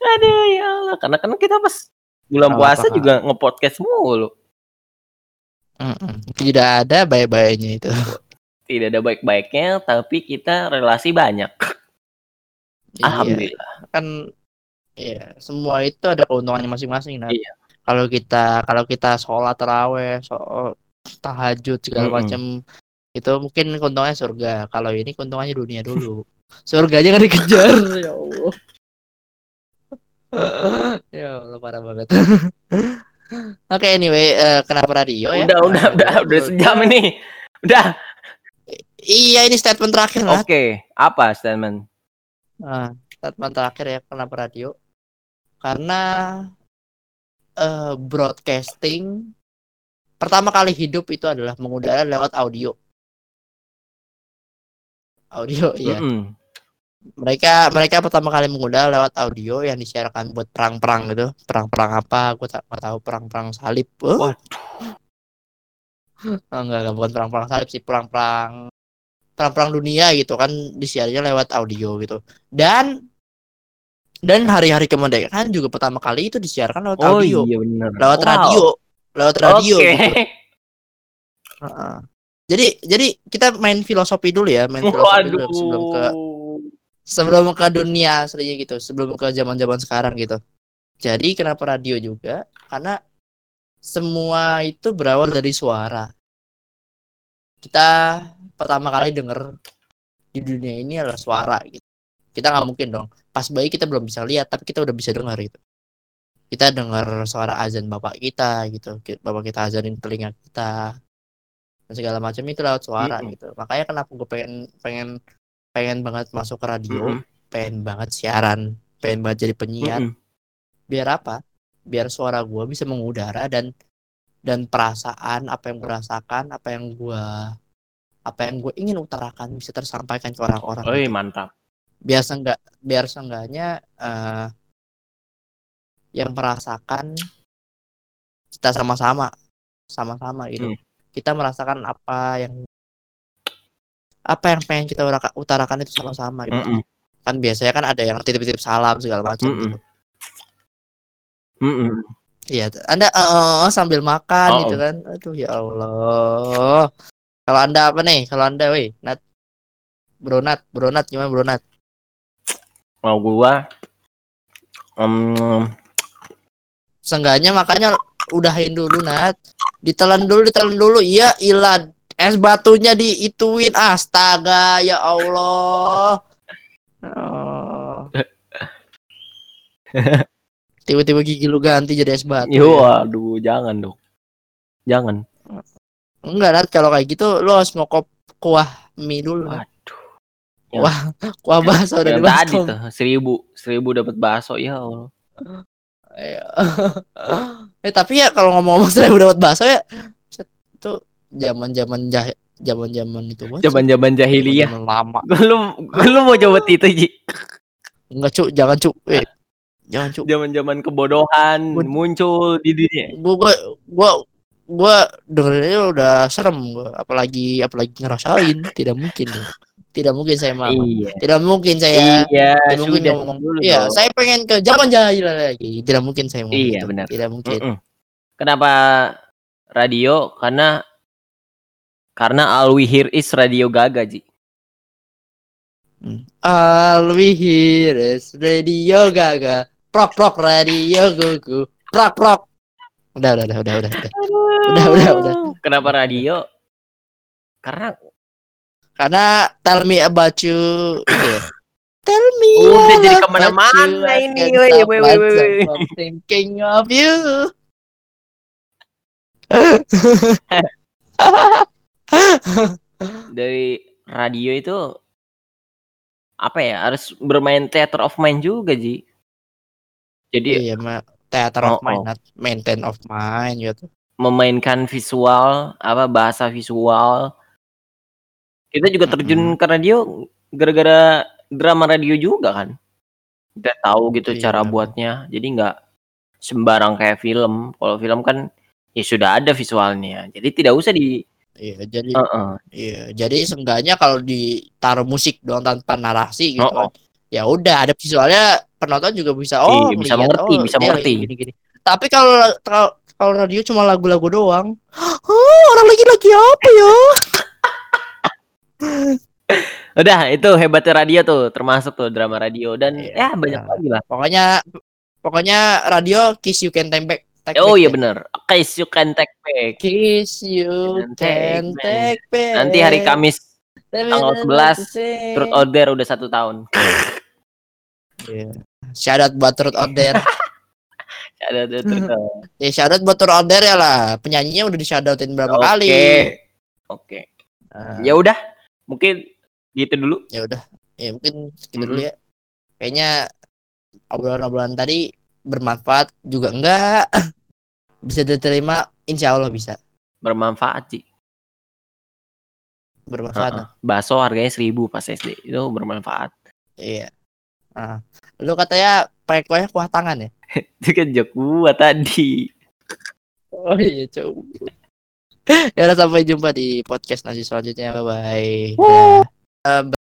Aduh ya Allah, karena kan kita pas bulan Apa, puasa Kak? juga nge-podcast mulu. Mm-mm. Tidak ada baik-baiknya itu. Tidak ada baik-baiknya, tapi kita relasi banyak. Iya. Alhamdulillah. kan ya semua itu ada keuntungannya masing-masing nah. Iya. Kalau kita kalau kita sholat terawih, sholat tahajud segala Mm-mm. macam itu mungkin keuntungannya surga. Kalau ini keuntungannya dunia dulu. Surganya kan dikejar ya Allah. ya Allah parah banget. Oke anyway, eh, kenapa radio ya? udah, udah, udah, udah sejam ini. Udah. Iya ini statement terakhir lah. Oke, apa statement? Nah, statement terakhir ya kenapa radio? Karena eh, broadcasting pertama kali hidup itu adalah mengudara lewat audio. Audio ya. Mm-mm. Mereka mereka pertama kali mengudara lewat audio yang disiarkan buat perang-perang gitu. Perang-perang apa? Gue tak tahu perang-perang salib. Eh? Wah. Oh, enggak, enggak bukan perang-perang salib sih, perang-perang perang-perang dunia gitu kan disiarnya lewat audio gitu. Dan dan hari-hari kemerdekaan juga pertama kali itu disiarkan lewat Oh audio, iya benar. lewat Wow. radio, lewat radio Oke. gitu. Heeh. Jadi jadi kita main filosofi dulu ya, main filosofi Waduh. dulu sebelum ke sebelum ke dunia aslinya gitu, sebelum ke zaman-zaman sekarang gitu. Jadi kenapa radio juga? Karena semua itu berawal dari suara. Kita pertama kali denger di dunia ini adalah suara gitu. Kita nggak mungkin dong. Pas bayi kita belum bisa lihat, tapi kita udah bisa dengar gitu. Kita dengar suara azan bapak kita gitu. Bapak kita azanin telinga kita. Dan segala macam itu lewat suara Mm-mm. gitu. Makanya kenapa gue pengen pengen pengen banget masuk ke radio, Mm-mm. pengen banget siaran, pengen banget jadi penyiar. Mm-mm. Biar apa? Biar suara gue bisa mengudara dan dan perasaan apa yang gue rasakan, apa yang gue apa yang gue ingin utarakan bisa tersampaikan ke orang-orang. Oi, mantap. Biar enggak biar seenggaknya eh, yang merasakan kita sama-sama sama-sama gitu. Hmm. Kita merasakan apa yang apa yang pengen kita utarakan itu sama-sama gitu. Mm-mm. Kan biasanya kan ada yang titip-titip salam segala macam Mm-mm. gitu. Iya, Anda eh, sambil makan Oh. gitu kan. Aduh ya Allah. Kalau Anda apa nih? Kalau Anda weh, Nat Bro Nat, Bro Nat gimana Bro Nat? Mau gua um, Seenggaknya makanya udahin dulu Nat. Ditelan dulu, ditelan dulu. Iya, ilah es batunya diituin. Astaga, ya Allah. Oh. Tiba-tiba gigi lu ganti jadi es batu. yo ya. aduh jangan dong. Jangan. Enggak, Nat, kalau kayak gitu lu harus ngokop kuah mie dulu. Nat. Waduh. Kuah, kuah bakso dari Yang tadi tuh seribu, seribu dapat bakso ya Allah. Iya. eh tapi ya kalau ngomong-ngomong seribu dapat bakso ya itu zaman-zaman jah zaman-zaman itu. Zaman-zaman jahiliyah. Zaman lama. lu lu mau coba itu Ji? Enggak cuk, jangan cuk. Eh, jangan cuk. Zaman-zaman kebodohan Gua- muncul di dunia. Gua gua gua gua dengerinnya udah serem gua, apalagi apalagi ngerasain, tidak mungkin. Tidak mungkin saya mau. Iya. Tidak mungkin saya Iya, tidak mungkin sudah ngomong. dulu Iya, dong. saya pengen ke zaman jahil lagi. Tidak mungkin saya ngomong Iya, gitu. benar. Tidak mungkin. Mm-mm. Kenapa radio? Karena karena all we hear is radio Gaga, Ji. Hmm. All we hear is radio gaga. Prok prok radio gugu. Prok prok. Udah udah udah udah udah. Udah udah udah. udah. Kenapa radio? Karena Karena tell me about you. Gitu ya. Tell me. Udah jadi about ke mana-mana ini, woi, woi, woi, from Thinking of you. dari radio itu apa ya harus bermain theater of mind juga Ji. Jadi Iya, ma theater Oh, of mind, oh. maintain of mind gitu. memainkan visual apa bahasa visual. Kita juga terjun ke radio gara-gara drama radio juga kan. Kita tahu gitu Iya. cara buatnya. Jadi nggak sembarang kayak film. Kalau film kan ya sudah ada visualnya. Jadi tidak usah di Iya, jadi Heeh. Iya, jadi seenggaknya kalau ditaruh musik doang tanpa narasi gitu Oh, oh. kan. Ya udah ada visualnya penonton juga bisa oh Iya, bisa ngeliat, mengerti, oh, bisa dia mengerti. lagi gini-gini. Tapi kalau kalau kalau radio cuma lagu-lagu doang. Oh, orang lagi lagi apa ya? Udah itu hebatnya radio tuh, termasuk tuh drama radio dan Iya, ya banyak iya. lagi lah. Pokoknya pokoknya radio kiss you can take back. take Oh back iya ya. bener. Case you can take back. Kiss you Can can take back. Nanti hari Kamis tanggal 11, Truth Order udah satu tahun. Shout out buat Truth Order. Ada ada Truth Order. ya out buat Truth Order ya lah. Penyanyinya udah di shout outin berapa Oke. kali. Oke. Nah, Ya udah, mungkin gitu dulu. ya udah ya mungkin segitu Mhm. dulu ya kayaknya obrolan-obrolan tadi bermanfaat juga enggak bisa diterima insya Allah bisa Bermanfaat sih. bermanfaat Heeh. Bakso harganya 1000 pas SD. Itu bermanfaat. iya nah, lu katanya pakai kuahnya kuah tangan ya Itu kan jok gua tadi. oh iya coba ya udah sampai jumpa di podcast nanti selanjutnya. Bye bye